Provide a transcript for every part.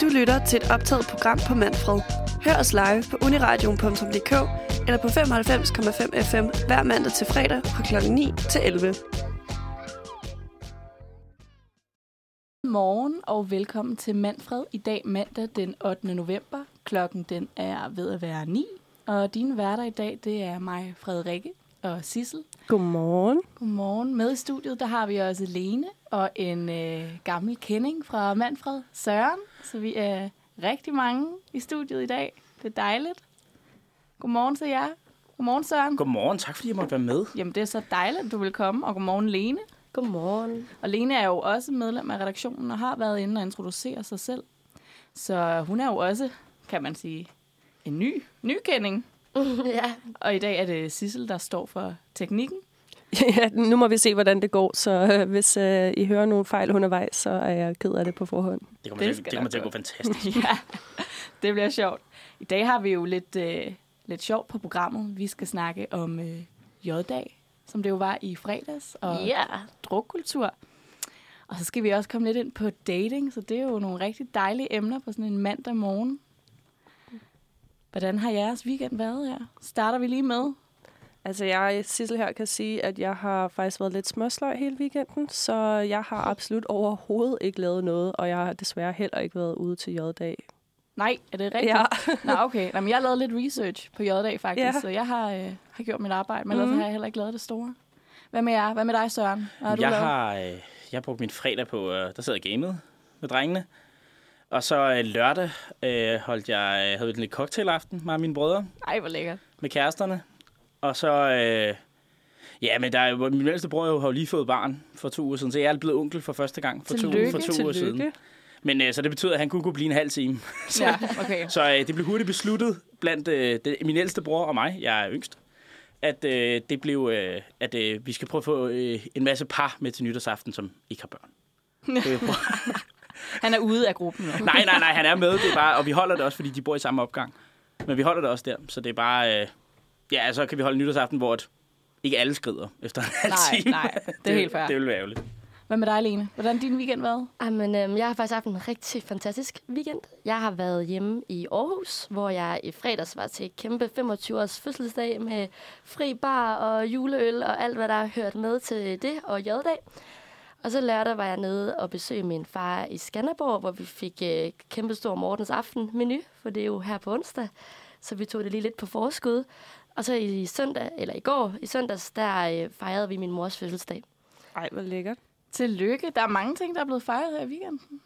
Du lytter til et optaget program på Manfred. Hør os live på uniradion.dk eller på 95,5 FM hver mandag til fredag fra kl. 9 til 11. Morgen og velkommen til Manfred. I dag mandag den 8. november. Klokken den er ved at være 9. Og dine værter i dag, det er mig, Frederikke og Sissel. Godmorgen. Godmorgen. Med i studiet, der har vi også Lene og en øh, gammel kending fra Manfred, Søren. Så vi er rigtig mange i studiet i dag. Det er dejligt. Godmorgen til jer. Godmorgen, Søren. Godmorgen, tak fordi jeg måtte være med. Jamen, det er så dejligt, at du vil komme. Og godmorgen, Lene. Godmorgen. Og Lene er jo også medlem af redaktionen og har været inde og introducere sig selv. Så hun er jo også, kan man sige, en ny nykending. ja. Og i dag er det Sissel, der står for teknikken. Ja, nu må vi se, hvordan det går. Så øh, hvis øh, I hører nogle fejl undervejs, så er jeg ked af det på forhånd. Det kommer, Det til, det kommer til at gå fantastisk. ja, det bliver sjovt. I dag har vi jo lidt, øh, lidt sjovt på programmet. Vi skal snakke om øh, J-dag, som det jo var i fredags, og Ja. drukkultur. Og så skal vi også komme lidt ind på dating, så det er jo nogle rigtig dejlige emner på sådan en mandag morgen. Hvordan har jeres weekend været her? Starter vi lige med. Altså, jeg, Sissel her, kan sige, at jeg har faktisk været lidt småsløj hele weekenden, så jeg har absolut overhovedet ikke lavet noget, og jeg har desværre heller ikke været ude til J-dag. Nej, er det rigtigt? Ja. Nå, okay. Nå, men jeg har lavet lidt research på J-dag faktisk, Ja. så jeg har, øh, har gjort mit arbejde, men mm. ellers Mhm. har jeg heller ikke lavet det store. Hvad med jer? Hvad med dig, Søren? Hvad har du jeg lavet? har, øh, jeg har brugt min fredag på, øh, der sad jeg gamet med drengene. Og så øh, lørdag øh, holdt jeg, øh, havde vi en lille cocktailaften med mine brødre Ej, hvor lækkert. med kæresterne. Og så, øh, ja, men der er jo, min mellemste bror har jo lige fået barn for to uger siden, så jeg er blevet onkel for første gang for to, Tillykke. for to uger siden. Men øh, så det betyder, at han kunne kunne blive en halv time. Ja, okay. Så øh, det blev hurtigt besluttet blandt øh, det, min ældste bror og mig, jeg er yngst, at øh, det blev, øh, at øh, vi skal prøve at få øh, en masse par med til nytårsaften, som ikke har børn. Han er ude af gruppen nu. nej, nej, nej, han er med, det er bare, og vi holder det også, fordi de bor i samme opgang. Men vi holder det også der, så det er bare, øh, ja, så kan vi holde nytårsaften, hvor at ikke alle skrider efter en halv Nej, time. nej, det er helt fair. Det vil være ærgerligt. Hvad med dig, Lene? Hvordan din weekend været? Jamen, øhm, jeg har faktisk haft en rigtig fantastisk weekend. Jeg har været hjemme i Aarhus, hvor jeg i fredags var til kæmpe 25-års fødselsdag med fri bar og juleøl og alt, hvad der har hørt med til det, og J-dag. Og så lørdag var jeg nede og besøge min far i Skanderborg, hvor vi fik øh, kæmpe stor Mortens aften menu, for det er jo her på onsdag. Så vi tog det lige lidt på forskud. Og så i søndag, eller i går, i søndags, der øh, fejrede vi min mors fødselsdag. Ej, hvor lækkert. Tillykke. Der er mange ting, der er blevet fejret her i weekenden.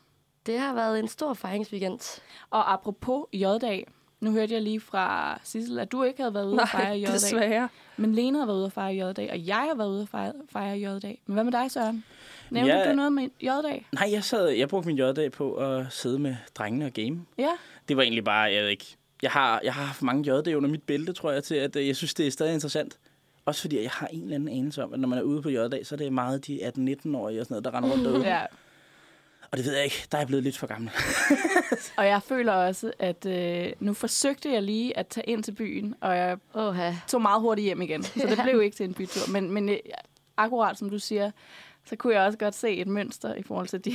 Det har været en stor fejringsweekend. Og apropos J-dag. Nu hørte jeg lige fra Sissel, at du ikke havde været ude at fejre Nej, J-dag. desværre. Men Lene har været ude at fejre J-dag, og jeg har været ude at fejre, fejre J-dag. Men hvad med dig, Søren? Nævnte Ja. du noget med J-dag? Nej, jeg, sad, jeg brugte min J-dag på at sidde med drengene og game. Ja. det var egentlig bare, jeg ved ikke, jeg har, jeg har haft mange JD under mit bælte, tror jeg, til at øh, jeg synes, det er stadig interessant. Også fordi jeg har en eller anden anelse om, at når man er ude på J-dag, så er det meget de 18-19-årige og sådan noget, der render rundt derude. ja. Og det ved jeg ikke, der er jeg blevet lidt for gammel. Og jeg føler også, at øh, nu forsøgte jeg lige at tage ind til byen, og jeg Åh, tog meget hurtigt hjem igen. Så det blev ikke til en bytur. Men, men øh, akkurat som du siger, så kunne jeg også godt se et mønster i forhold til de,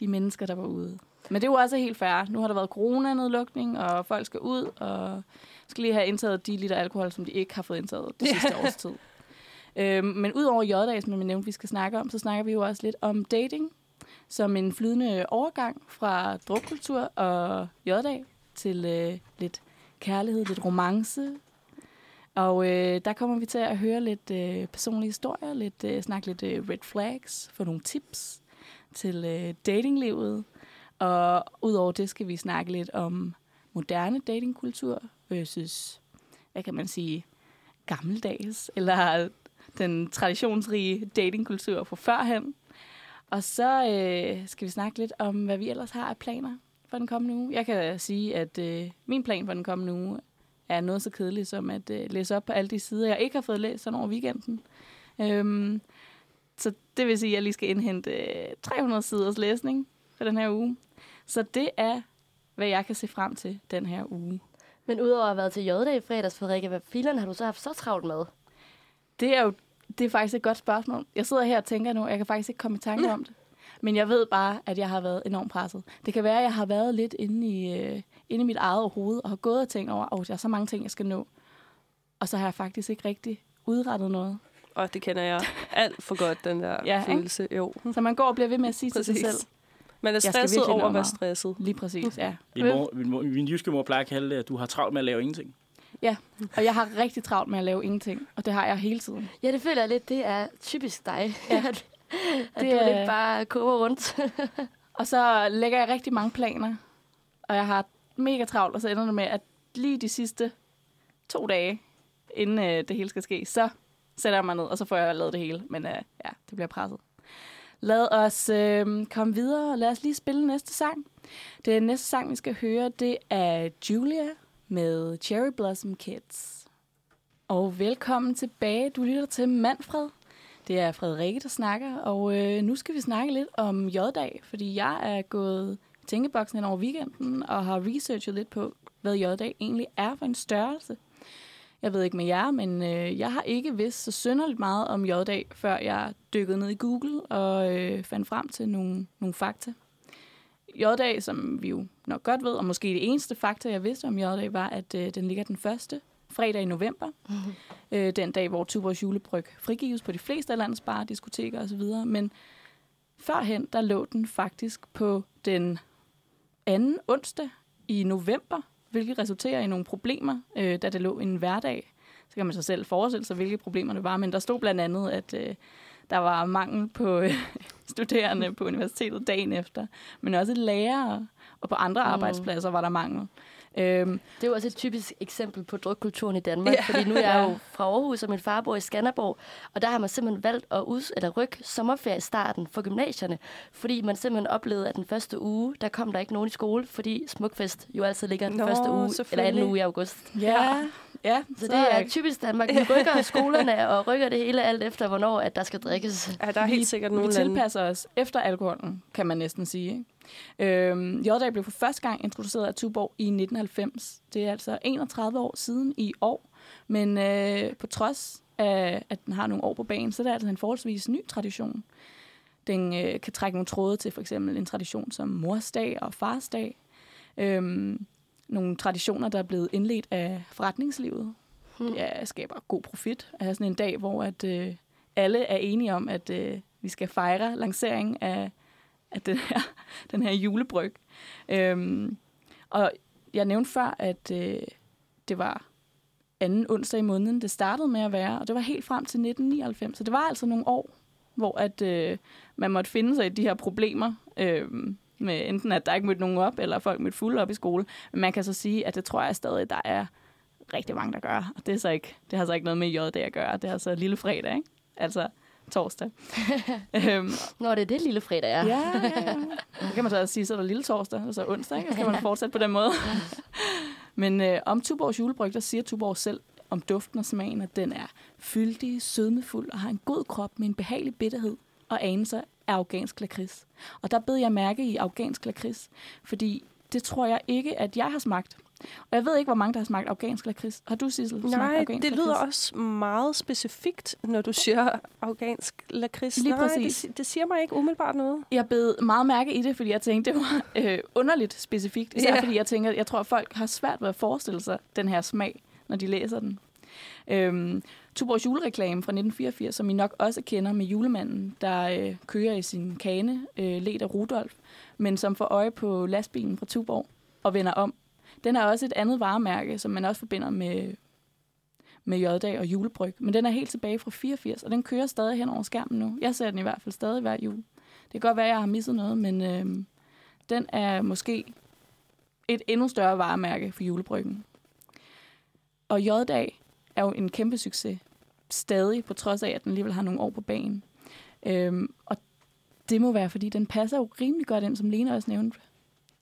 de mennesker, der var ude. Men det er jo også helt fair. Nu har der været coronanedlukning, og folk skal ud, og skal lige have indtaget de liter alkohol, som de ikke har fået indtaget det sidste års tid. Øhm, men udover J-dag, som jeg nævnte, vi skal snakke om, så snakker vi jo også lidt om dating, som en flydende overgang fra drukkultur og J-dag til øh, lidt kærlighed, lidt romance. Og øh, der kommer vi til at høre lidt øh, personlige historier, lidt, øh, snakke lidt øh, red flags, få nogle tips til øh, datinglivet. Og udover det skal vi snakke lidt om moderne datingkultur versus, hvad kan man sige, gammeldags, eller den traditionsrige datingkultur fra førhen. Og så øh, skal vi snakke lidt om, hvad vi ellers har af planer for den kommende uge. Jeg kan sige, at øh, min plan for den kommende uge er noget så kedeligt som at øh, læse op på alle de sider, jeg ikke har fået læst sådan over weekenden. Øhm, så det vil sige, at jeg lige skal indhente øh, 300 siders læsning for den her uge. Så det er, hvad jeg kan se frem til den her uge. Men udover at have været til J-dag i fredags, Frederikke, hvad filen har du så haft så travlt med? Det er jo det er faktisk et godt spørgsmål. Jeg sidder her og tænker nu, og jeg kan faktisk ikke komme i tanke om det. Men jeg ved bare, at jeg har været enormt presset. Det kan være, at jeg har været lidt inde i, øh, inde i mit eget hoved, og har gået og tænkt over, at oh, der er så mange ting, jeg skal nå. Og så har jeg faktisk ikke rigtig udrettet noget. Og det kender jeg alt for godt, den der Ja, ja, ikke? følelse. Jo, Så man går og bliver ved med at sige til sig Præcis. selv, man er stresset over at være stresset. lige præcis, ja. Min, mor, min, mor, min jyske mor plejer at kalde det, at du har travlt med at lave ingenting. Og jeg har rigtig travlt med at lave ingenting, og det har jeg hele tiden. Ja, det føler jeg lidt, det er typisk dig. Ja. at Det du lidt bare koger rundt. Og så lægger jeg rigtig mange planer, og jeg har mega travlt, og så ender det med, at lige de sidste to dage, inden øh, det hele skal ske, så sætter jeg mig ned, og så får jeg lavet det hele. Men øh, ja, det bliver presset. Lad os øh, komme videre, og lad os lige spille næste sang. Det næste sang, vi skal høre, det er Julia med Cherry Blossom Kids. Og velkommen tilbage. Du lytter til Manfred. Det er Frederikke, der snakker, og øh, nu skal vi snakke lidt om J-dag, fordi jeg er gået i tænkeboksen over weekenden og har researchet lidt på, hvad J-dag egentlig er for en størrelse. Jeg ved ikke med jer, men øh, jeg har ikke vidst så synderligt meget om J-dag, før jeg dykkede ned i Google og øh, fandt frem til nogle, nogle fakta. J-dag, som vi jo nok godt ved, og måske det eneste fakta, jeg vidste om J-dag, var, at øh, den ligger den første fredag i november. øh, den dag, hvor Tuborgs julebryg frigives på de fleste af landets barer, diskoteker osv. Men førhen, der lå den faktisk på den anden onsdag i november, hvilket resulterer i nogle problemer, øh, da det lå en hverdag. Så kan man sig selv forestille sig, hvilke problemer det var, men der stod blandt andet, at øh, der var mangel på øh, studerende på universitetet dagen efter, men også lærere, og på andre Mm. arbejdspladser var der mangel. Øhm, Det er jo også et typisk eksempel på drukkulturen i Danmark, ja. fordi nu er jeg jo fra Aarhus, og min far bor i Skanderborg, og der har man simpelthen valgt at ud, eller rykke sommerferiestarten for gymnasierne, fordi man simpelthen oplevede, at den første uge, der kom der ikke nogen i skole, fordi Smukfest jo altid ligger den Nå, første uge, eller anden uge i august. ja, ja, Så det er typisk Danmark. Vi rykker skolerne og rykker det hele alt efter, hvornår at der skal drikkes. Ja, der er helt sikkert nogle Vi tilpasser os efter alkoholen, kan man næsten sige. Ikke? Øhm, J-dag blev for første gang introduceret af Tuborg i 1990. Det er altså 31 år siden i år. Men øh, på trods af, at den har nogle år på banen, så er det altså en forholdsvis ny tradition. Den øh, kan trække nogle tråde til for eksempel en tradition som morsdag og farsdag. Øhm, nogle traditioner, der er blevet indledt af forretningslivet. Hmm. Det skaber god profit at have sådan en dag, hvor at, øh, alle er enige om, at øh, vi skal fejre lancering af, af den, her, den her julebryg. Øhm, og jeg nævnte før, at øh, det var anden onsdag i måneden, det startede med at være, og det var helt frem til 1999. Så det var altså nogle år, hvor at, øh, man måtte finde sig i de her problemer, øh, med enten at der ikke mødte nogen op, eller folk mødte fulde op i skole. Men man kan så sige, at det tror jeg stadig, der er rigtig mange, der gør. Og det, er så ikke, det har så ikke noget med JD at gøre. Det er så lille fredag, ikke? Altså torsdag. øhm, Nå, det er det lille fredag er. ja, ja, ja. Det kan man så sige, så er der lille torsdag, og så onsdag, ikke? Så kan man fortsætte på den måde. Men øh, om Tuborgs julebryg, der siger Tuborg selv om duften og smagen, at den er fyldig, sødmefuld og har en god krop med en behagelig bitterhed og anelser af afghansk lakrids. Og der bed jeg mærke i afghansk lakrids, fordi det tror jeg ikke, at jeg har smagt. Og jeg ved ikke, hvor mange, der har smagt afghansk lakrids. Har du, Sissel, smagt Nej, afghansk det lyder lakrids? også meget specifikt, når du siger afghansk lakrids. Lige Nej, det, præcis. si- det siger mig ikke umiddelbart noget. Jeg bed meget mærke i det, fordi jeg tænkte, det var øh, underligt specifikt. Især Ja. fordi jeg tænker, jeg tror, at folk har svært ved at forestille sig den her smag, når de læser den. Øhm, Tuborgs julereklame fra 1984, som I nok også kender med julemanden, der øh, kører i sin kane, øh, led af Rudolf, men som får øje på lastbilen fra Tuborg og vender om. Den er også et andet varemærke, som man også forbinder med, med J-dag og julebryg. Men den er helt tilbage fra 84, og den kører stadig hen over skærmen nu. Jeg ser den i hvert fald stadig hver jul. Det kan godt være, at jeg har misset noget, men øh, den er måske et endnu større varemærke for julebryggen. Og J-dag er jo en kæmpe succes. Stadig, på trods af, at den alligevel har nogle år på banen. Øhm, og det må være, fordi den passer jo rimelig godt ind, som Lena også nævnte,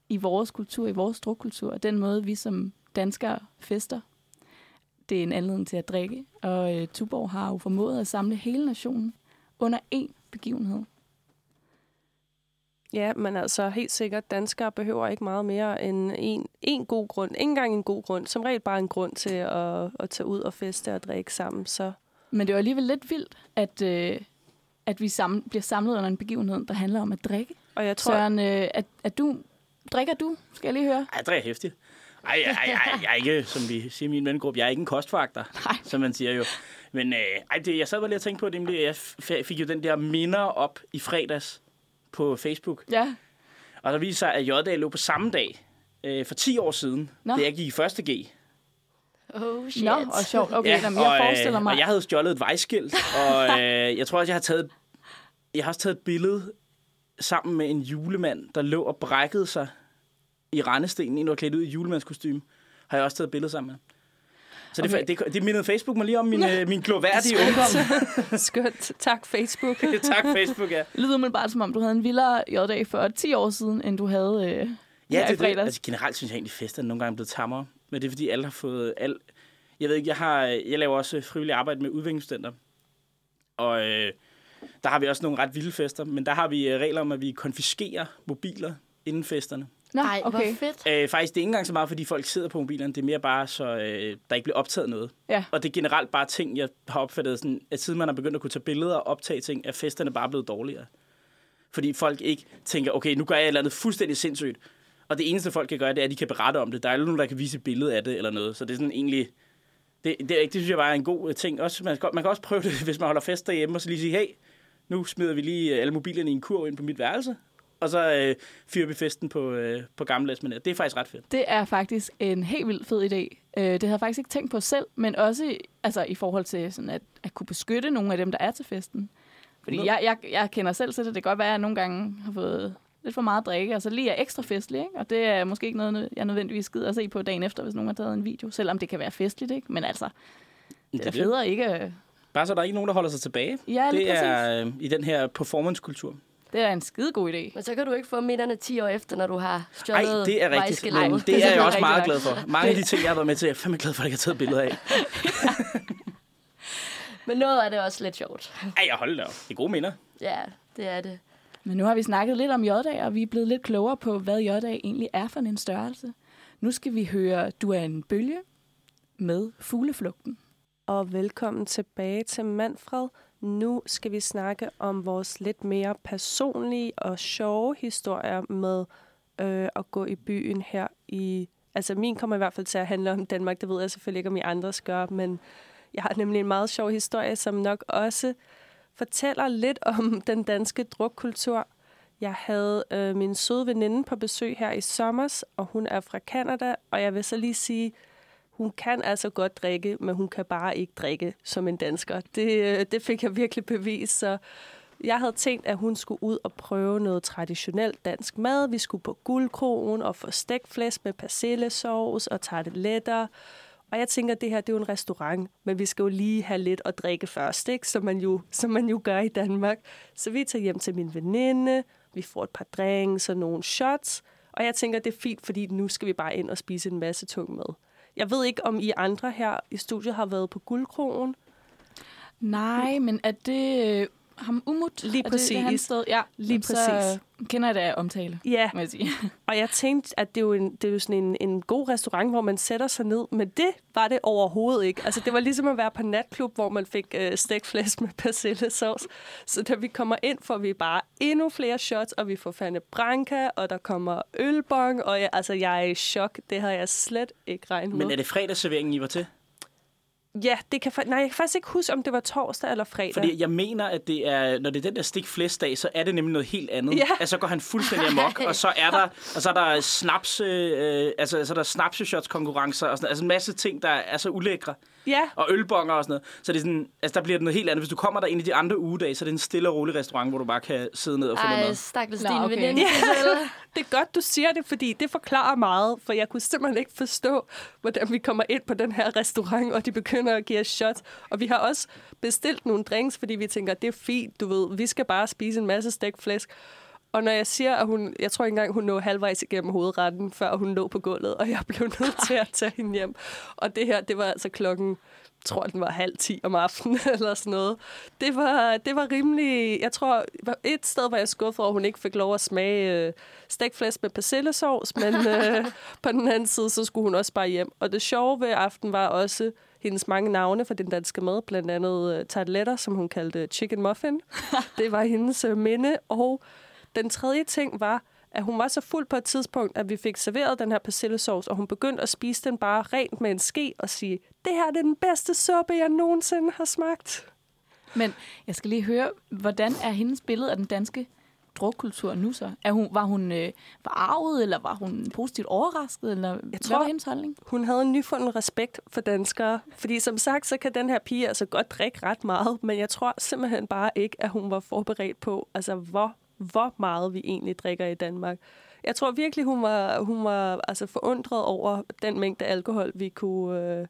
i vores kultur, i vores strukkultur, og den måde, vi som danskere fester. Det er en anledning til at drikke, og øh, Tuborg har jo formået at samle hele nationen under én begivenhed. Ja, men altså helt sikkert, danskere behøver ikke meget mere end en, en god grund. Ikke engang en god grund. Som regel bare en grund til at, at tage ud og feste og drikke sammen. Så Men det var alligevel lidt vildt, at, øh, at vi sammen, bliver samlet under en begivenhed, der handler om at drikke. Og jeg tror, Søren, øh, at, at du, drikker du? Skal jeg lige høre? Ej, jeg drikker hæftigt. Ej, ej, ej, jeg er ikke, som vi siger i min vengruppe, jeg er ikke en kostfaktor, Nej. som man siger jo. Men øh, ej, det, jeg sad bare lige og tænkte på, det, jeg fik jo den der minder op i fredags på Facebook. Ja. Og der viser sig, at JD lå på samme dag øh, for 10 år siden, Nå. da jeg gik i første G. Oh, shit. Nå, og sjovt. Okay, ja, jamen, jeg og, forestiller mig... Og jeg havde stjålet et vejskilt, og øh, jeg tror også, jeg har taget, jeg har også taget et billede sammen med en julemand, der lå og brækkede sig i rendestenen, en der var klædt ud i julemandskostyme. Har jeg også taget et billede sammen med. Så det, Okay. det, det mindede Facebook mig lige om min, øh, min gloværdige ungdom. skønt. Tak, Facebook. tak Facebook, ja. Det lyder bare som om, du havde en vildere J-dag for 10 år siden, end du havde øh, Ja, det, det, altså, generelt synes jeg egentlig, at festerne nogle gange er blevet tammere. Men det er, fordi alle har fået... Al... Jeg ved ikke, jeg, har, jeg laver også frivillig arbejde med udviklingsstudenter. Og øh, der har vi også nogle ret vilde fester. Men der har vi øh, regler om, at vi konfiskerer mobiler inden festerne. Nå, Ej, okay. hvor fedt. Øh, faktisk, det er ikke engang så meget, fordi folk sidder på mobilerne. Det er mere bare, så øh, der ikke bliver optaget noget. Ja. Og det er generelt bare ting, jeg har opfattet, sådan, at siden man har begyndt at kunne tage billeder og optage ting, er festerne bare blevet dårligere. Fordi folk ikke tænker, okay, nu gør jeg et eller andet fuldstændig sindssygt. Og det eneste, folk kan gøre, det er, at de kan berette om det. Der er ikke nogen, der kan vise et billede af det eller noget. Så det er sådan egentlig... Det, det, det synes jeg bare er en god øh, ting. Også, man, kan, man kan også prøve det, hvis man holder fest derhjemme, og så lige sige, hey, nu smider vi lige øh, alle mobilerne i en kurv ind på mit værelse. Og så øh, fyrer vi festen på, øh, på gammeldags manér. Det er faktisk ret fedt. Det er faktisk en helt vildt fed idé. Øh, det havde jeg faktisk ikke tænkt på selv, men også altså, i forhold til sådan at, at kunne beskytte nogle af dem, der er til festen. Fordi jeg, jeg, jeg kender selv til det. Det kan godt være, at jeg nogle gange har fået lidt for meget drikke, og så lige er ekstra festlig, ikke? Og det er måske ikke noget, jeg nødvendigvis gider at se på dagen efter, hvis nogen har taget en video, selvom det kan være festligt, ikke? Men altså, det er det. federe ikke... Bare så der er ikke nogen, der holder sig tilbage. Ja, lige det præcis. er øh, i den her performance-kultur. Det er en skide god idé. Men så kan du ikke få midterne 10 år efter, når du har stjålet Nej, det er rigtigt. Men det det er er jeg også meget glad for. Mange af de ting, jeg har været med til, er jeg fandme glad for, at jeg har taget billeder af. Men noget af det er også lidt sjovt. Ej, jeg holder da op. Det er gode minder. Ja, det er det. Men nu har vi snakket lidt om J-dag, og vi er blevet lidt klogere på, hvad J-dag egentlig er for en størrelse. Nu skal vi høre Du er en bølge med fugleflugten. Og velkommen tilbage til Manfred. Nu skal vi snakke om vores lidt mere personlige og sjove historier med øh, at gå i byen her i... Altså min kommer i hvert fald til at handle om Danmark. Det ved jeg selvfølgelig ikke, om I andres gør, men jeg har nemlig en meget sjov historie, som nok også fortæller lidt om den danske drukkultur. Jeg havde øh, min søde veninde på besøg her i sommer, og hun er fra Kanada, og jeg vil så lige sige, hun kan altså godt drikke, men hun kan bare ikke drikke som en dansker. Det, øh, det fik jeg virkelig bevis, så jeg havde tænkt, at hun skulle ud og prøve noget traditionelt dansk mad. Vi skulle på guldkrogen og få stegt flæsk med persillesauce og tarteletter. Og jeg tænker, at det her det er jo en restaurant, men vi skal jo lige have lidt at drikke først, ikke? Som, man jo, som man jo gør i Danmark. Så vi tager hjem til min veninde, vi får et par drinks og nogle shots, og jeg tænker, det er fint, fordi nu skal vi bare ind og spise en masse tung mad. Jeg ved ikke, om I andre her i studiet har været på guldkrogen. Nej, men er det øh, ham Umut? Lige er det, det er præcis. sted? Ja, Lige jamen, Så præcis. øh, kender jeg det af omtale, Ja, må jeg sige. og jeg tænkte, at det er jo, en, det er jo sådan en, en god restaurant, hvor man sætter sig ned, men det var det overhovedet ikke. Altså, det var ligesom at være på natklub, hvor man fik øh, stegt flæsk med persillesauce. Så da vi kommer ind, får vi bare endnu flere shots, og vi får Fanny Branca, og der kommer ølbong, og jeg, altså, jeg er i chok. Det havde jeg slet ikke regnet med. Men er det fredagsserveringen, I var til? Ja, det kan, nej, jeg kan faktisk ikke huske, om det var torsdag eller fredag. Fordi jeg mener, at det er, når det er den der stik flæskdag, så er det nemlig noget helt andet. Ja. Altså, så går han fuldstændig amok, og så er der, og så er der snaps, øh, altså, så er der snapseshots konkurrencer og sådan, altså en masse ting, der er så ulækre. Ja, Og ølbonger og sådan noget. Så det er sådan, altså, der bliver det noget helt andet. Hvis du kommer der ind i de andre ugedage, så er det en stille og rolig restaurant, hvor du bare kan sidde ned og få noget Ej, mad. stakkels Nå, din okay. veninde. Ja. Giselle. det er godt, du siger det, fordi det forklarer meget, for jeg kunne simpelthen ikke forstå, hvordan vi kommer ind på den her restaurant, og de begynder at give os shots. Og vi har også bestilt nogle drinks, fordi vi tænker, det er fint, du ved, vi skal bare spise en masse stegt flæsk. Og når jeg siger, at hun, jeg tror ikke engang, hun nåede halvvejs igennem hovedretten, før hun lå på gulvet, og jeg blev nødt til at tage hende hjem. Og det her, det var altså klokken, jeg tror, den var halv ti om aftenen, eller sådan noget. Det var, det var rimelig, jeg tror, et sted var jeg skuffet over, at hun ikke fik lov at smage øh, stegt flæsk med persillesauce, men øh, på den anden side, så skulle hun også bare hjem. Og det sjove ved aften var også hendes mange navne for den danske mad, blandt andet uh, tarteletter, som hun kaldte chicken muffin. det var hendes uh, minde. Og den tredje ting var, at hun var så fuld på et tidspunkt, at vi fik serveret den her persillesauce, og hun begyndte at spise den bare rent med en ske og sige, det her er den bedste suppe, jeg nogensinde har smagt. Men jeg skal lige høre, hvordan er hendes billede af den danske drukkultur nu så? Er hun, var hun øh, forarvet, eller var hun positivt overrasket? Eller jeg hvad tror- var hendes holdning? Hun havde en nyfunden respekt for danskere, fordi som sagt, så kan den her pige altså godt drikke ret meget, men jeg tror simpelthen bare ikke, at hun var forberedt på, altså hvor, hvor meget vi egentlig drikker i Danmark. Jeg tror virkelig, hun var, hun var altså forundret over den mængde alkohol, vi kunne, øh,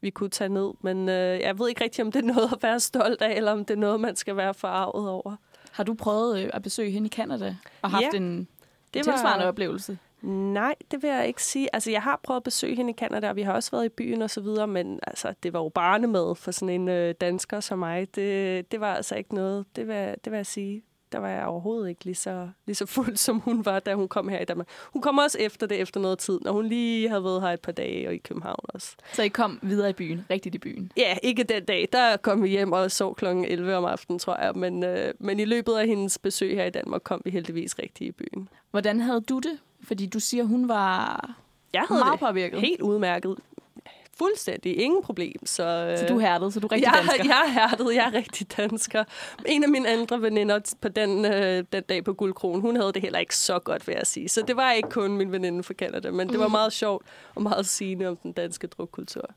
vi kunne tage ned. Men øh, jeg ved ikke rigtig, om det er noget at være stolt af, eller om det er noget, man skal være forarvet over. Har du prøvet øh, at besøge hende i Canada og haft Ja, en Det tilsvarende oplevelse? Nej, det vil jeg ikke sige. Altså, jeg har prøvet at besøge hende i Canada, og vi har også været i byen og så videre, men altså, det var jo barnemad for sådan en øh, dansker som mig. Det, det var altså ikke noget, det vil, det vil jeg sige. Der var jeg overhovedet ikke lige så, lige så fuld, som hun var, da hun kom her i Danmark. Hun kom også efter det, efter noget tid, når hun lige havde været her et par dage, og i København også. Så I kom videre i byen, rigtigt i byen. Ja, ikke den dag. Der kom vi hjem og sov kl. 11 om aftenen, tror jeg. Men, øh, men i løbet af hendes besøg her i Danmark, kom vi heldigvis rigtig i byen. Hvordan havde du det? Fordi du siger, hun var Jeg havde meget det påvirket. helt udmærket. Fuldstændig. Ingen problem. Så, øh, Så du er hærdet, så du er rigtig jeg, dansker. Jeg er hærdet, jeg er rigtig dansker. En af mine andre veninder på den, øh, den dag på Guldkronen, hun havde det heller ikke så godt, vil jeg sige. Så det var ikke kun min veninde fra Canada, men det var meget sjovt og meget sigende om den danske drukkultur.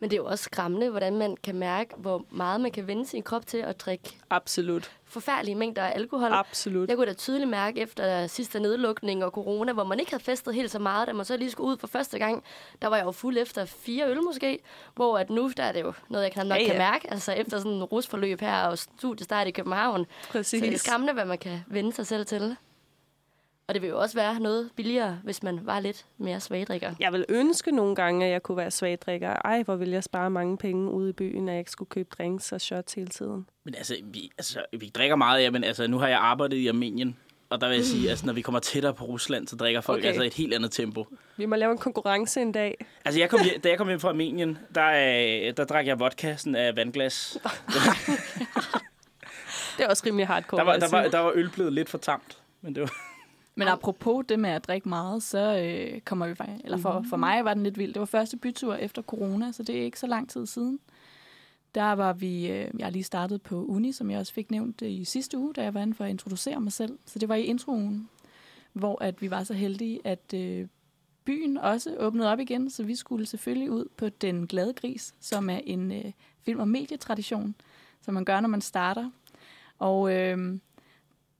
Men det er jo også skræmmende, hvordan man kan mærke, hvor meget man kan vende sin krop til at drikke Absolut. Forfærdelige mængder af alkohol. Absolut. Jeg kunne da tydeligt mærke efter sidste nedlukning og corona, hvor man ikke havde festet helt så meget, da man så lige skulle ud for første gang, der var jeg jo fuld efter fire øl måske, hvor at nu der er det jo noget, jeg knap nok Ja, ja, kan mærke, altså efter sådan en rusforløb her og studiestart i København. Præcis. Så det er skræmmende, hvad man kan vende sig selv til. Og det vil jo også være noget billigere, hvis man var lidt mere svagdrikker. Jeg vil ønske nogle gange, at jeg kunne være svagdrikker. Ej, hvor vil jeg spare mange penge ude i byen, at jeg ikke skulle købe drinks og shots hele tiden. Men altså vi, altså, vi drikker meget, ja, men altså, nu har jeg arbejdet i Armenien, og der vil jeg sige, altså, når vi kommer tættere på Rusland, så drikker folk Okay. altså et helt andet tempo. Vi må lave en konkurrence en dag. Altså, jeg kom hjem, da jeg kom hjem fra Armenien, der, øh, der drak jeg vodka sådan af vandglas. Det er også rimelig hardcore. Der var, der, var, der var øl blevet lidt for tamt. Men det var, Men apropos det med at drikke meget, så øh, kommer vi faktisk... Eller for, for mig var den lidt vild. Det var første bytur efter corona, så det er ikke så lang tid siden. Der var vi... Øh, jeg lige startet på uni, som jeg også fik nævnt øh, i sidste uge, da jeg var inde for at introducere mig selv. Så det var i introen, hvor at vi var så heldige, at øh, byen også åbnede op igen, så vi skulle selvfølgelig ud på Den Glade Gris, som er en øh, film- og medietradition, som man gør, når man starter. Og øh,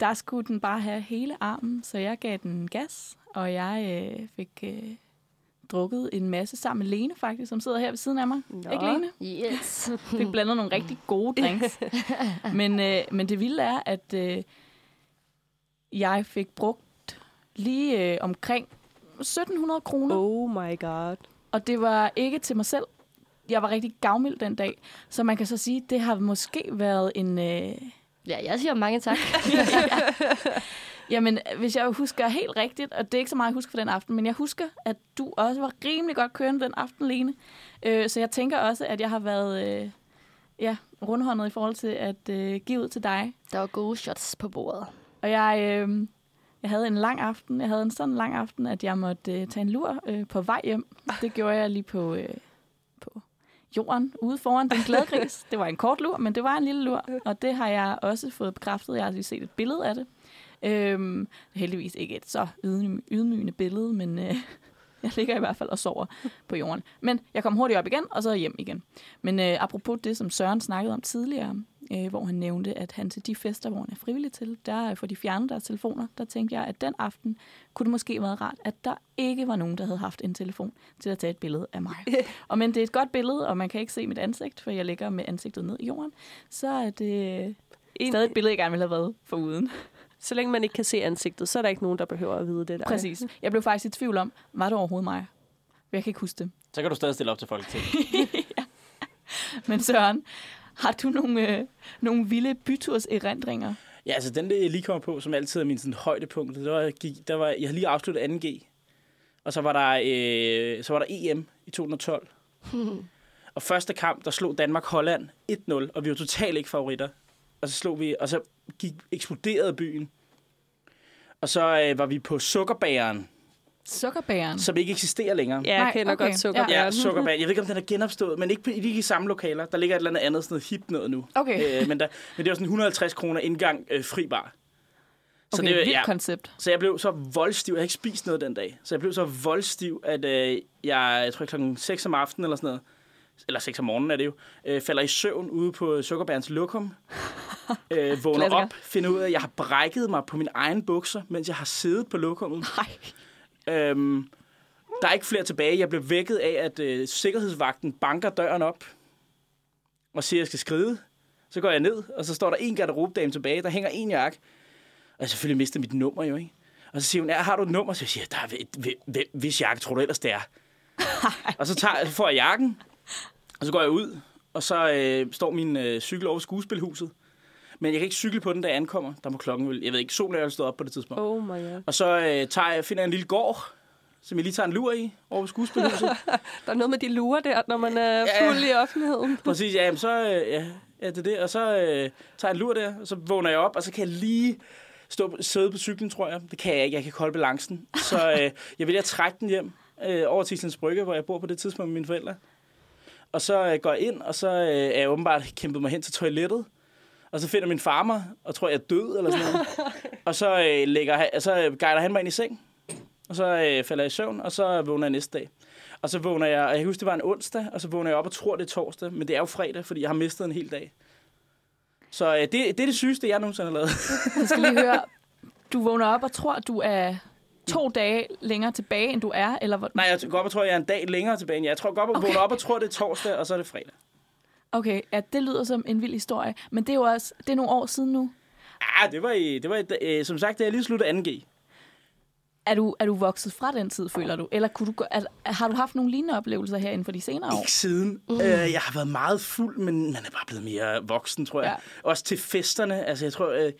der skulle den bare have hele armen, så jeg gav den gas, og jeg øh, fik øh, drukket en masse sammen med Lene faktisk, som sidder her ved siden af mig. Nå. Ikke Lene? Yes. Fik blandet nogle rigtig gode drinks. men, øh, men det vilde er, at øh, jeg fik brugt lige øh, omkring 1700 kroner, Oh my god. og det var ikke til mig selv. Jeg var rigtig gavmild den dag, så man kan så sige, at det har måske været en... Øh, Ja, jeg siger mange tak. Jamen, hvis jeg husker helt rigtigt, og det er ikke så meget, jeg husker for den aften, men jeg husker, at du også var rimelig godt kørende den aften, Lene. Øh, så jeg tænker også, at jeg har været øh, ja, rundhåndet i forhold til at øh, give ud til dig. Der var gode shots på bordet. Og jeg, øh, jeg havde en lang aften. Jeg havde en sådan lang aften, at jeg måtte øh, tage en lur øh, på vej hjem. Det gjorde jeg lige på, øh, på jorden ude foran den glade gris. Det var en kort lur, men det var en lille lur. Og det har jeg også fået bekræftet. Jeg har lige set et billede af det. Øhm, heldigvis ikke et så ydmy- ydmygende billede, men øh, jeg ligger i hvert fald og sover på jorden. Men jeg kom hurtigt op igen, og så hjem igen. Men øh, apropos det, som Søren snakkede om tidligere, øh, hvor han nævnte, at han til de fester, hvor han er frivillig til, der får de fjernet deres telefoner, der tænkte jeg, at den aften kunne det måske være rart, at der ikke var nogen, der havde haft en telefon til at tage et billede af mig. og men det er et godt billede, og man kan ikke se mit ansigt, for jeg ligger med ansigtet ned i jorden. Så er det stadig et billede, jeg gerne ville have været foruden. Så længe man ikke kan se ansigtet, så er der ikke nogen, der behøver at vide det der. Præcis. Jeg blev faktisk i tvivl om, var det overhovedet mig? Jeg kan ikke huske det. så kan du stadig stille op til Folketinget. Men Søren, har du nogle, øh, nogle vilde byturs erindringer? Ja, altså den, der jeg lige kommer på, som altid er min sådan, højdepunkt, det var, jeg gik, der var, jeg har lige afsluttet 2G, og så var der, øh, så var der EM i 2012. Og første kamp, der slog Danmark Holland 1-0, og vi var totalt ikke favoritter. Og så slog vi, og så gik, eksploderede byen. Og så øh, var vi på Sukkerbæren, Sukkerbæren. som ikke eksisterer længere. Ja, jeg Nej, kender okay. godt sukker. Ja. Sukkerbæren. Jeg ved ikke, om den er genopstået, men ikke, i samme lokaler. Der ligger et eller andet andet, sådan noget hip noget nu. Okay. Øh, men, der, men det var sådan 150 kroner indgang øh, fri bar. Okay, det, vildt ja, koncept. så jeg blev så voldstiv. Jeg havde ikke spist noget den dag. Så jeg blev så voldstiv, at øh, jeg, jeg tror klokken 6 om aftenen eller sådan noget, eller 6 om morgenen er det jo, øh, falder i søvn ude på Sukkerbærens lokum. Øh, vågner op, finder ud af, at jeg har brækket mig på min egen bukser, mens jeg har siddet på lokummet. Nej. Øhm, der er ikke flere tilbage. Jeg blev vækket af, at øh, sikkerhedsvagten banker døren op og siger, at jeg skal skride. Så går jeg ned, og så står der en garderobedame tilbage. Der hænger en jakke. Og jeg selvfølgelig mistet mit nummer jo, ikke? Og så siger hun, ja, har du et nummer? Så jeg siger, der er et, hvis jakke tror du ellers, det er? og så, tager, så får jeg jakken, og så går jeg ud, og så øh, står min øh, cykel over skuespilhuset. Men jeg kan ikke cykle på den, da jeg ankommer. Der må klokken vel, jeg ved ikke, solen er jo stået op på det tidspunkt. Oh my god. Og så øh, tager jeg, finder jeg en lille gård, som jeg lige tager en lur i over skuespilhuset. Der er noget med de lurer der, når man er Ja. fuld i offentligheden. Præcis, ja, så øh, ja, ja, det er det. Og så øh, tager jeg en lur der, og så vågner jeg op, og så kan jeg lige stå, sidde på cyklen, tror jeg. Det kan jeg ikke, jeg kan holde balancen. Så øh, jeg vælger at trække den hjem øh, over til Islands Brygge, hvor jeg bor på det tidspunkt med mine forældre. Og så øh, går jeg ind, og så øh, er jeg åbenbart kæmpet mig hen til toilettet. Og så finder min far mig, og tror, jeg er død, eller sådan noget. og så, øh, lægger, så øh, guider han mig ind i seng. Og så øh, falder jeg i søvn, og så vågner jeg næste dag. Og så vågner jeg, og jeg kan huske, det var en onsdag, og så vågner jeg op og tror, det er torsdag, men det er jo fredag, fordi jeg har mistet en hel dag. Så øh, det, det er det sygeste, jeg nogensinde har lavet. Jeg skal lige høre, du vågner op og tror, du er to dage længere tilbage, end du er, eller hvor... Nej, jeg går op og tror, jeg er en dag længere tilbage. end jer. Jeg tror godt, at Okay. vågner op og tror, det er torsdag, og så er det fredag. Okay, ja, det lyder som en vild historie. Men det er jo også, det er nogle år siden nu. Ah, det var, i, det var i, øh, som sagt, da jeg lige sluttede 2G. Er du, er du vokset fra den tid, føler du? Eller kunne du, er, har du haft nogle lignende oplevelser her inden for de senere år? Ikke siden. Mm. Øh, jeg har været meget fuld, men man er bare blevet mere voksen, tror jeg. Ja. Også til festerne. Altså, jeg tror, øh,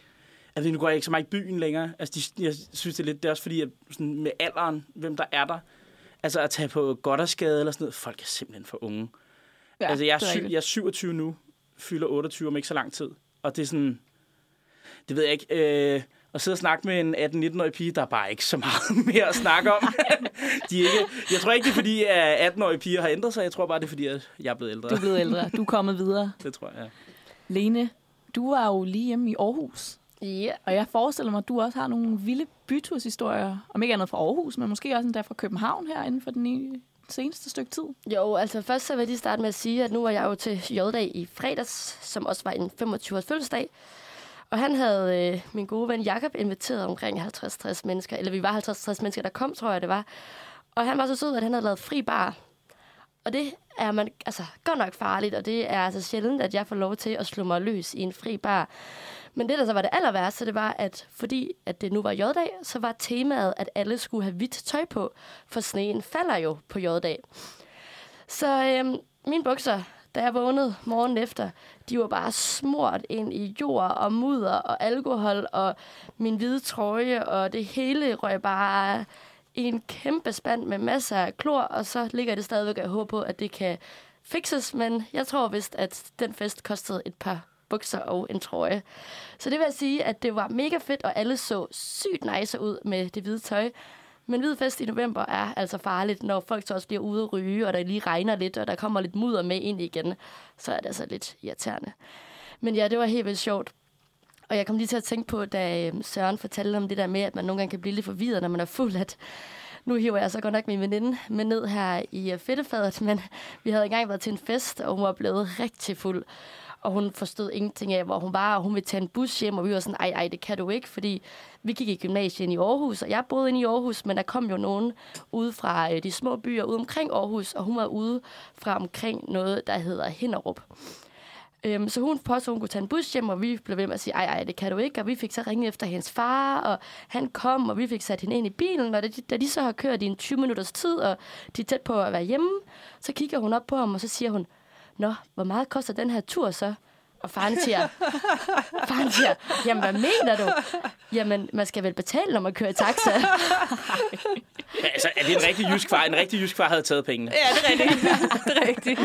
at nu går jeg ikke så meget i byen længere. Altså, de, jeg synes, det er lidt, det er også fordi, at sådan med alderen, hvem der er der, altså at tage på Goddersgade eller sådan noget, folk er simpelthen for unge. Ja, altså, jeg er, syv, jeg er 27 nu, fylder 28 om ikke så lang tid. Og det er sådan, det ved jeg ikke, øh, at sidde og snakke med en 18-19-årig pige, der er bare ikke så meget mere at snakke om. De er ikke, jeg tror ikke, det er fordi, at 18-årige piger har ændret sig. Jeg tror bare, det er fordi, at jeg er blevet ældre. Du er blevet ældre. Du er kommet videre. Det tror jeg, ja. Lene, du var jo lige hjemme i Aarhus. Ja, Og jeg forestiller mig, at du også har nogle vilde byturshistorier. Om ikke andet fra Aarhus, men måske også endda fra København her inden for den i- seneste stykke tid. Jo, altså først så vil jeg lige starte med at sige, at nu var jeg jo til J-dag i fredags, som også var en 25-års fødselsdag. Og han havde øh, min gode ven Jakob inviteret omkring 50-60 mennesker, eller vi var 50-60 mennesker, der kom, tror jeg det var. Og han var så sød, at han havde lavet fri bar. Og det er man altså godt nok farligt, og det er altså sjældent, at jeg får lov til at slå mig løs i en fri bar. Men det, der så var det aller værste, det var, at fordi at det nu var J-dag, så var temaet, at alle skulle have hvidt tøj på, for sneen falder jo på J-dag. Så øhm, mine bukser, da jeg vågnede morgen efter, de var bare smurt ind i jord og mudder og alkohol, og min hvide trøje, og det hele røg bare i en kæmpe spand med masser af klor, og så ligger det stadigvæk, og jeg håber på, at det kan fikses, men jeg tror vist, at den fest kostede et par bukser og en trøje. Så det vil jeg sige, at det var mega fedt, og alle så sygt nice ud med det hvide tøj. Men hvid fest i november er altså farligt, når folk så også bliver ude at ryge, og der lige regner lidt, og der kommer lidt mudder med ind igen. Så er det altså lidt irriterende. Men ja, det var helt vildt sjovt. Og jeg kom lige til at tænke på, da øhm, Søren fortalte om det der med, at man nogle gange kan blive lidt forvirret, når man er fuld, at nu hiver jeg så godt nok min veninde med ned her i øh, fedtefadet, men vi havde engang været til en fest, og hun var blevet rigtig fuld. Og hun forstod ingenting af, hvor hun var, og hun ville tage en bus hjem, og vi var sådan, ej, ej, det kan du ikke, fordi vi gik i gymnasiet i Aarhus, og jeg boede inde i Aarhus, men der kom jo nogen ude fra øh, de små byer ude omkring Aarhus, og hun var ude fra omkring noget, der hedder Hinderup. Øhm, så hun påstod, hun kunne tage en bus hjem, og vi blev ved med at sige, ej, ej, det kan du ikke. Og vi fik så ringet efter hendes far, og han kom, og vi fik sat hende ind i bilen. Og da de, da de så har kørt i en 20 minutters tid, og de er tæt på at være hjemme, så kigger hun op på ham, og så siger hun, Nå, hvor meget koster den her tur så? Og faren siger, faren siger, jamen hvad mener du? Jamen, man skal vel betale, når man kører i taxa. Ja, altså, er det en rigtig jysk far? En rigtig jysk far havde taget pengene. Ja, det er rigtigt. det er rigtigt.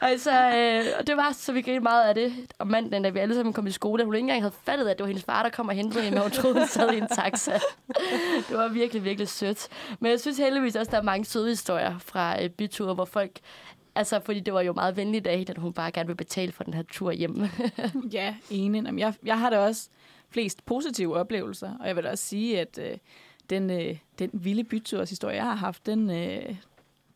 altså, øh, og det var så, vi grinede meget af det om mandagen, da vi alle sammen kom i skole. Hun ikke engang havde fattet, at det var hendes far, der kom og hentede hende, og hun troede, hun sad i en taxa. det var virkelig, virkelig sødt. Men jeg synes heldigvis også, der er mange søde historier fra øh, byture, hvor folk Altså, fordi det var jo meget venligt af hende, at hun bare gerne vil betale for den her tur hjem. Ja, enig. Jamen, jeg, jeg har da også flest positive oplevelser, og jeg vil da også sige, at øh, den, øh, den vilde byturshistorie, jeg har haft, den, øh,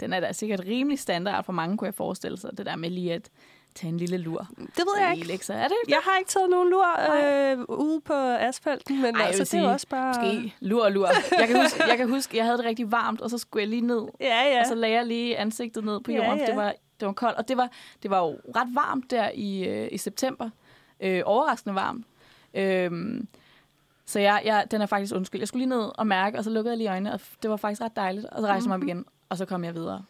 den er da sikkert rimelig standard for mange, kunne jeg forestille sig. Det der med lige at tage en lille lur. Det ved jeg ikke. Lekser. Er det Jeg har ikke taget nogen lur øh, ude på asfalten, men Ej, altså, vil det er sige, også bare... Måske lur og lur. Jeg kan, huske, jeg kan huske, jeg havde det rigtig varmt, og så skulle jeg lige ned. Ja, ja. Og så lagde jeg lige ansigtet ned på jorden, ja, ja. det var, det var koldt. Og det var, det var jo ret varmt der i, øh, i september. Øh, overraskende varmt. Øhm, så jeg, jeg, den er faktisk undskyld. Jeg skulle lige ned og mærke, og så lukkede jeg lige øjnene, og det var faktisk ret dejligt. Og så rejste jeg mig op igen, og så kom jeg videre.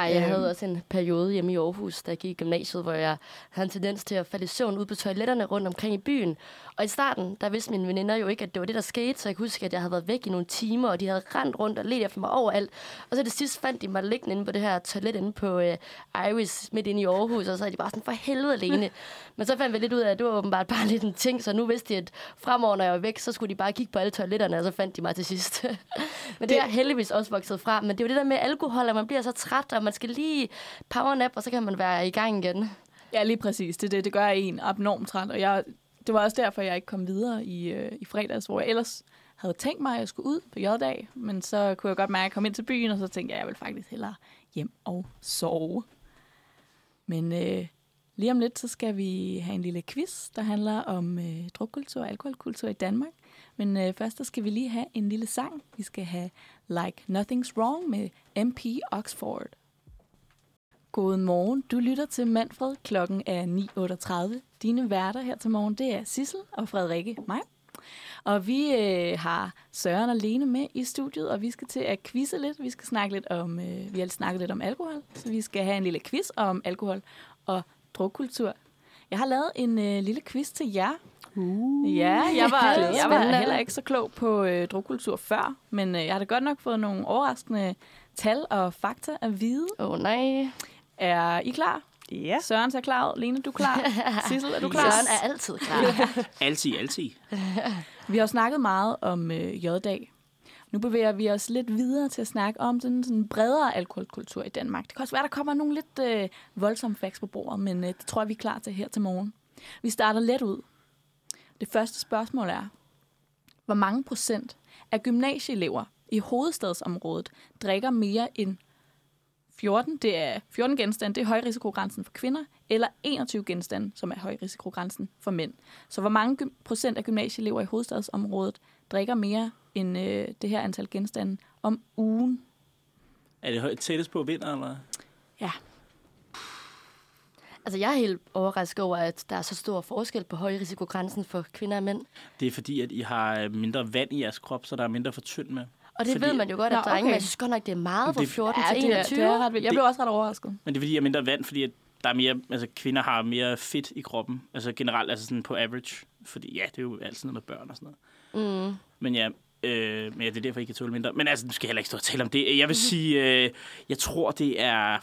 Ej, jeg Øhm. havde også en periode hjemme i Aarhus, da jeg gik i gymnasiet, hvor jeg havde en tendens til at falde i søvn ude på toiletterne rundt omkring i byen. Og i starten, der vidste mine veninder jo ikke, at det var det, der skete, så jeg kan huske, at jeg havde været væk i nogle timer, og de havde rendt rundt og let efter mig overalt. Og så det sidst fandt de mig liggende inde på det her toilet inde på øh, Iris midt inde i Aarhus, og så havde de bare sådan for helvede alene. Men så fandt vi lidt ud af, at det var åbenbart bare lidt en ting, så nu vidste de, at fremover, når jeg var væk, så skulle de bare kigge på alle toiletterne, og så fandt de mig til sidst. men det er jeg heldigvis også vokset fra. Men det er jo det der med alkohol, at man bliver så træt, og man skal lige powernap, og så kan man være i gang igen. Ja, lige præcis. Det, det, det gør en abnormt træt, og jeg, det var også derfor, jeg ikke kom videre i, øh, i fredags, hvor jeg ellers havde tænkt mig, at jeg skulle ud på J-dag, men så kunne jeg godt mærke, at jeg kom ind til byen, og så tænkte jeg, at jeg vil faktisk hellere hjem og sove. Men øh, lige om lidt, så skal vi have en lille quiz, der handler om øh, drukkultur og alkoholkultur i Danmark. Men øh, først så skal vi lige have en lille sang. Vi skal have Like Nothing's Wrong med MP Oxford. God morgen. Du lytter til Manfred. Klokken er 9.38. Dine værter her til morgen, det er Sissel og Frederikke, mig. Og vi øh, har Søren og Lene med i studiet, og vi skal til at quizze lidt. Vi skal snakke lidt om, øh, vi har snakket lidt om alkohol, så vi skal have en lille quiz om alkohol og drukkultur. Jeg har lavet en øh, lille quiz til jer. Uh. Ja, jeg var, jeg var heller ikke så klog på øh, drukkultur før, men øh, jeg har da godt nok fået nogle overraskende tal og fakta at vide. Åh oh, nej. Er I klar? Ja. Søren er klar. Lene, du er klar. Sissel, er du klar? Søren er altid klar. Altid, altid. Vi har snakket meget om øh, J-dag. Nu bevæger vi os lidt videre til at snakke om sådan en bredere alkoholkultur i Danmark. Det kan også være, der kommer nogle lidt øh, voldsomme facts på bordet, men øh, det tror jeg, vi er klar til her til morgen. Vi starter let ud. Det første spørgsmål er, hvor mange procent af gymnasieelever i hovedstadsområdet drikker mere end 14, det er 14 genstande, det er højrisikogrænsen for kvinder, eller 21 genstande, som er højrisikogrænsen for mænd. Så hvor mange procent af gymnasieelever i hovedstadsområdet drikker mere end øh, det her antal genstande om ugen? Er det højt tættest på vinder, eller? Ja, Altså, jeg er helt overrasket over, at der er så stor forskel på højrisikogrænsen for kvinder og mænd. Det er fordi, at I har øh, mindre vand i jeres krop, så der er mindre for tynd med. Og det Fordi- ved man jo godt, at drenge, okay. men jeg synes godt nok, det er meget fra Det- 14 ja til det, er, 21. det er ret vildt. Jeg blev også ret overrasket. Men det er fordi, I har mindre vand, fordi at der er mere, altså kvinder har mere fedt i kroppen. Altså generelt, altså sådan på average. Fordi ja, det er jo altid noget med børn og sådan noget. Mm. Men ja, øh, men ja, det er derfor, I kan tåle mindre. Men altså, nu skal jeg heller ikke stå og tale om det. Jeg vil sige, øh, jeg tror, det er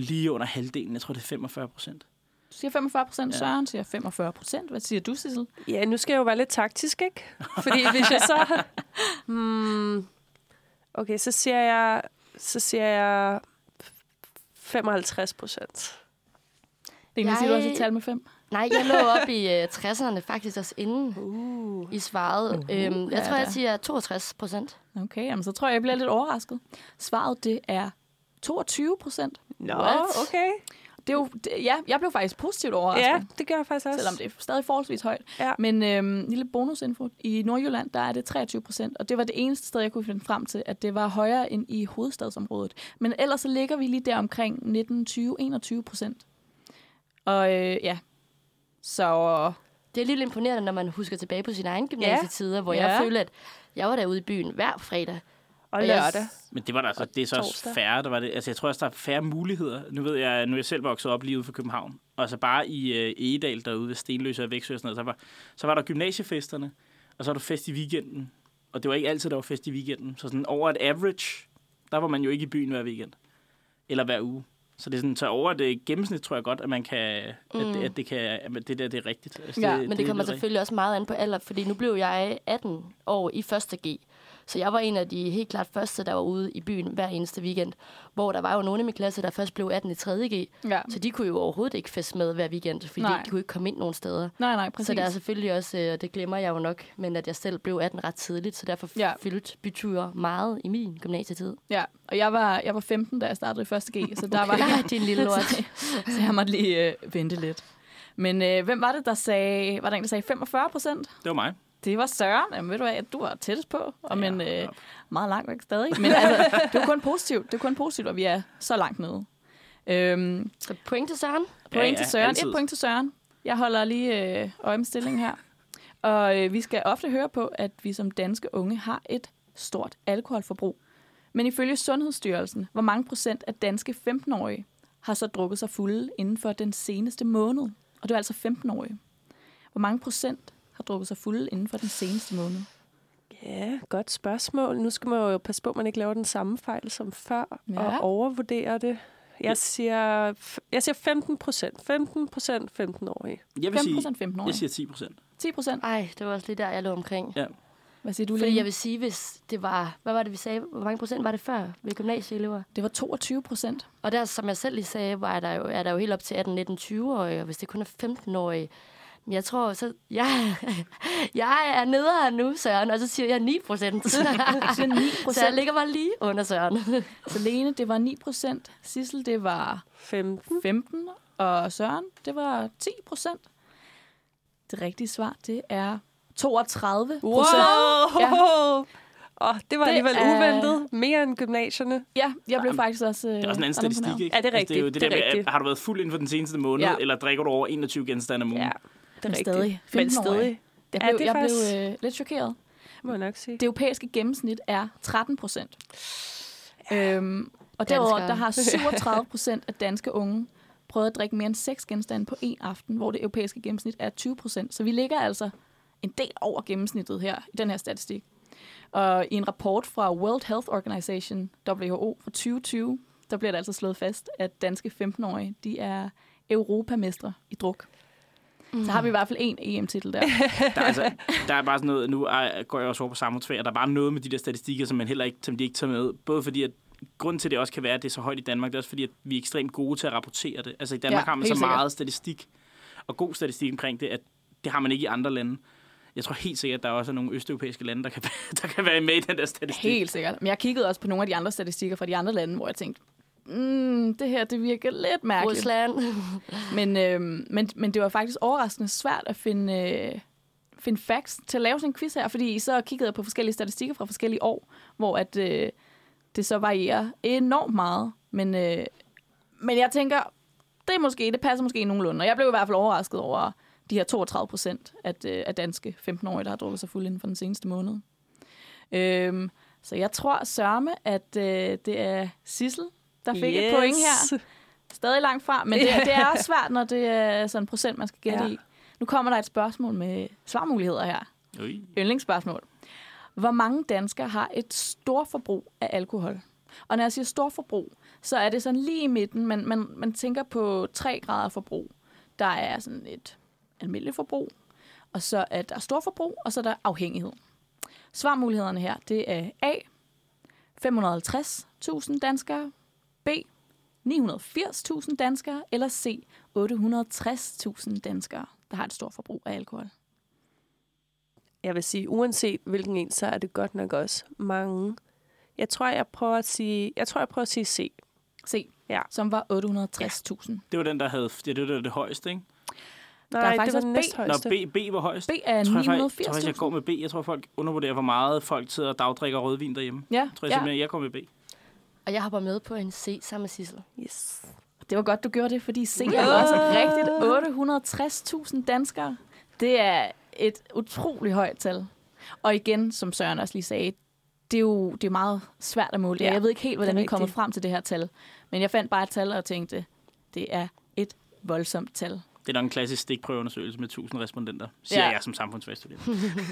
lige under halvdelen. Jeg tror, det er 45 procent. Du siger 45 procent, Ja. Søren siger 45 procent. Hvad siger du, Sissel? Ja, nu skal jeg jo være lidt taktisk, ikke? Fordi hvis jeg så... Hmm, okay, så siger jeg... Så siger jeg 55 procent. Siger du Jeg- også et tal med 5? Nej, jeg lå op i øh, 60'erne faktisk også inden Uh. I svarede. Uh, øhm, jeg ja tror, jeg siger 62 procent. Okay, jamen, så tror jeg, jeg bliver lidt overrasket. Svaret, det er 22 procent. Nå, What? okay. Det er jo, det, ja, jeg blev faktisk positivt overrasket. Ja, det gør jeg faktisk også. Selvom det er stadig forholdsvis højt. Ja. Men øhm, lille bonusinfo. I Nordjylland, der er det 23 procent. Og det var det eneste sted, jeg kunne finde frem til, at det var højere end i hovedstadsområdet. Men ellers så ligger vi lige der omkring 19, 20, 21 procent. Og øh, ja, så Det er lidt imponerende, når man husker tilbage på sine egne gymnasietider, hvor Ja. jeg følte, at jeg var derude i byen hver fredag. Og lørdag. Men det var der altså, det er så også færre, der var det. Altså, jeg tror også, der er færre muligheder. Nu ved jeg, nu er jeg selv vokset op lige ude for København. Og altså bare i øh, Egedal derude ved Stenløse og Væksø og sådan noget, så var, så var der gymnasiefesterne, og så var der fest i weekenden. Og det var ikke altid, der var fest i weekenden. Så sådan over et average, der var man jo ikke i byen hver weekend. Eller hver uge. Så det er sådan, så over det gennemsnit, tror jeg godt, at man kan, mm. at, det, at det kan, at det der, det er rigtigt. Altså, Ja, Men det kommer er selvfølgelig også meget an på alder, fordi nu blev jeg 18 år i første G. Så jeg var en af de helt klart første, der var ude i byen hver eneste weekend. Hvor der var jo nogle i min klasse, der først blev 18 i 3. G. Ja. Så de kunne jo overhovedet ikke feste med hver weekend, fordi Nej. de, kunne ikke komme ind nogen steder. Nej, nej, præcis. Så det er selvfølgelig også, øh, det glemmer jeg jo nok, men at jeg selv blev 18 ret tidligt, så derfor Ja. ja. fyldte byture meget i min gymnasietid. Ja, og jeg var, jeg var 15, da jeg startede i første G, så der var Nej, din lille lort. så, så jeg måtte lige øh, vente lidt. Men øh, hvem var det, der sagde, var der en, der sagde 45 procent? Det var mig. Det var Søren. Jamen, ved du hvad, du var tættest på, og men Ja, øh, ja. meget langt væk stadig. Men altså, det var kun positivt. Det var kun positivt, at vi er så langt nede. Øhm, Så point til Søren. point ja, til Søren. altid. Et point til Søren. Jeg holder lige øh, øje med stillingen her. Og øh, vi skal ofte høre på, at vi som danske unge har et stort alkoholforbrug. Men ifølge Sundhedsstyrelsen, hvor mange procent af danske 15-årige har så drukket sig fulde inden for den seneste måned? Og det er altså 15-årige. Hvor mange procent har drukket sig fulde inden for den seneste måned? Ja, godt spørgsmål. Nu skal man jo passe på, at man ikke laver den samme fejl som før, Ja. og overvurdere det. Jeg siger, jeg siger 15 procent. 15 procent 15-årige. Jeg vil 5 sige, procent 15-årige. jeg siger 10 procent. 10 procent. Ej, det var også lige der, jeg lå omkring. Hvad siger du, Fordi Lene? jeg vil sige, hvis det var... Hvad var det, vi sagde? Hvor mange procent var det før ved gymnasieelever? Det var 22 procent. Og der, som jeg selv lige sagde, var der jo, er der jo helt op til 18, 19, 20-årige, og hvis det kun er 15-årige, men jeg tror, så... Jeg, jeg er nederen nu, Søren, og så siger jeg 9 procent. siger 9 så jeg ligger bare lige under Søren. Så Lene, det var 9 procent. Sissel, det var 15. 15. Og Søren, det var 10 procent. Det rigtige svar, det er 32 procent. Ja. Ja. Oh, det var Det alligevel er- uventet. Mere end gymnasierne. Ja, jeg blev faktisk også... Det er også en anden statistik, ikke? Ja, det er Altså, det er jo rigtigt. det, Det er der med, rigtigt. har du været fuld inden for den seneste måned, ja. eller drikker du over 21 genstande om ugen? Ja, det er rigtigt. stadig. Men 15-årige. stadig, Jeg Ja, blev, det er jeg faktisk- blev øh, lidt chokeret. må jeg nok sige. Det europæiske gennemsnit er 13 procent. Øhm, og derudover Danskere. der har 37 procent af danske unge prøvet at drikke mere end seks genstande på en aften, hvor det europæiske gennemsnit er 20 procent. Så vi ligger altså en del over gennemsnittet her i den her statistik. Og i en rapport fra World Health Organization, WHO, fra 2020, der bliver det altså slået fast, at danske 15-årige, de er europamestre i druk. Så har vi i hvert fald en EM-titel der. Der, er altså, der er bare sådan noget, nu går jeg også over på samme tvær, der er bare noget med de der statistikker, som man heller ikke, som de ikke tager med. Både fordi, at grunden til, at det også kan være, at det er så højt i Danmark, det er også fordi, at vi er ekstremt gode til at rapportere det. Altså i Danmark Ja, har man så sikkert. meget statistik, og god statistik omkring det, at det har man ikke i andre lande. Jeg tror helt sikkert, at der også er nogle østeuropæiske lande, der kan, der kan være med i den der statistik. Helt sikkert. Men jeg kiggede også på nogle af de andre statistikker fra de andre lande, hvor jeg tænkte, mm, det her det virker lidt mærkeligt. Rusland. Men, øhm, men, men det var faktisk overraskende svært at finde, øh, finde facts til at lave sådan en quiz her, fordi så kiggede på forskellige statistikker fra forskellige år, hvor at, øh, det så varierer enormt meget. Men, øh, men jeg tænker, det, er måske, det passer måske nogenlunde. Og jeg blev i hvert fald overrasket over de her 32 procent af, øh, af danske 15-årige, der har drukket sig fuld inden for den seneste måned. Øhm, så jeg tror sørme, at øh, det er Sissel, der fik yes. et point her. Stadig langt fra, men det, er- det er også svært, når det er sådan en procent, man skal gætte Ja. i. Nu kommer der et spørgsmål med svarmuligheder her. Ui. Yndlingsspørgsmål. Hvor mange danskere har et stort forbrug af alkohol? Og når jeg siger stort forbrug, så er det sådan lige i midten. Man, man, man tænker på 3 grader forbrug. Der er sådan et almindeligt forbrug, og så er der stort forbrug, og så er der afhængighed. Svarmulighederne her, det er A. 550.000 danskere, B. 980.000 danskere, eller C. 860.000 danskere, der har et stort forbrug af alkohol. Jeg vil sige, uanset hvilken en, så er det godt nok også mange. Jeg tror, jeg prøver at sige, jeg tror, jeg prøver at sige C. C, Ja. som var 860.000. Det var den, der havde det, det, var det højeste, ikke? Nej, er faktisk det også var B. den næsthøjeste. Når B, B var højst. B er Jeg tror, jeg, faktisk- jeg tror, jeg går 980.000. med B. Jeg tror, folk undervurderer, hvor meget folk sidder og dagdrikker rødvin derhjemme. Ja, Jeg tror jeg ja. simpelthen, jeg går med B. Og jeg hopper med på en C sammen med Sissel. Yes. det var godt, du gjorde det, fordi C er også rigtigt. 860.000 danskere. Det er et utroligt højt tal. Og igen, som Søren også lige sagde, det er jo det er meget svært at måle. Ja, Jeg ved ikke helt, hvordan er vi kommer frem til det her tal. Men jeg fandt bare et tal og tænkte, det er et voldsomt tal. Det er nok en klassisk stikprøveundersøgelse med 1000 respondenter, siger Ja. jeg som samfundsfagstudent.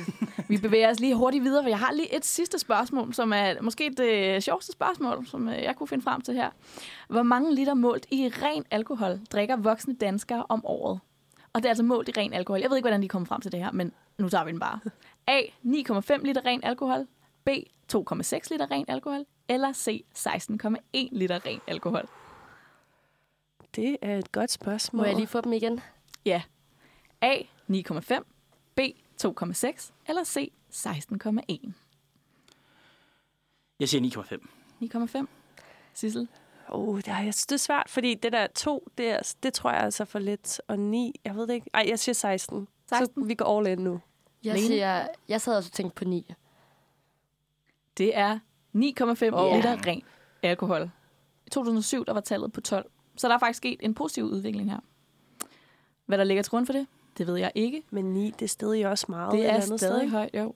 Vi bevæger os lige hurtigt videre, for jeg har lige et sidste spørgsmål, som er måske det sjoveste spørgsmål, som øh, jeg kunne finde frem til her. Hvor mange liter målt i ren alkohol drikker voksne danskere om året? Og det er altså målt i ren alkohol. Jeg ved ikke, hvordan de kommer frem til det her, men nu tager vi den bare. A. 9,5 liter ren alkohol. B. 2,6 liter ren alkohol. Eller C. 16,1 liter ren alkohol. Det er et godt spørgsmål. Må jeg lige få dem igen? Ja. A. 9,5. B. 2,6. Eller C. 16,1. Jeg siger 9,5. 9,5. Sissel? Oh, det, er, det er svært, fordi det der to, det, er, det tror jeg er altså for lidt. Og ni, jeg ved det ikke. Ej, jeg siger 16. 16. Så vi går all in nu. Jeg, Lene? siger, jeg sad også og tænkte på 9. Det er 9,5 Åh. liter ren alkohol. I 2007 der var tallet på 12. Så der er faktisk sket en positiv udvikling her. Hvad der ligger til grund for det, det ved jeg ikke. Men ni, det er stadig også meget Det et er andet stadig sted. højt, jo.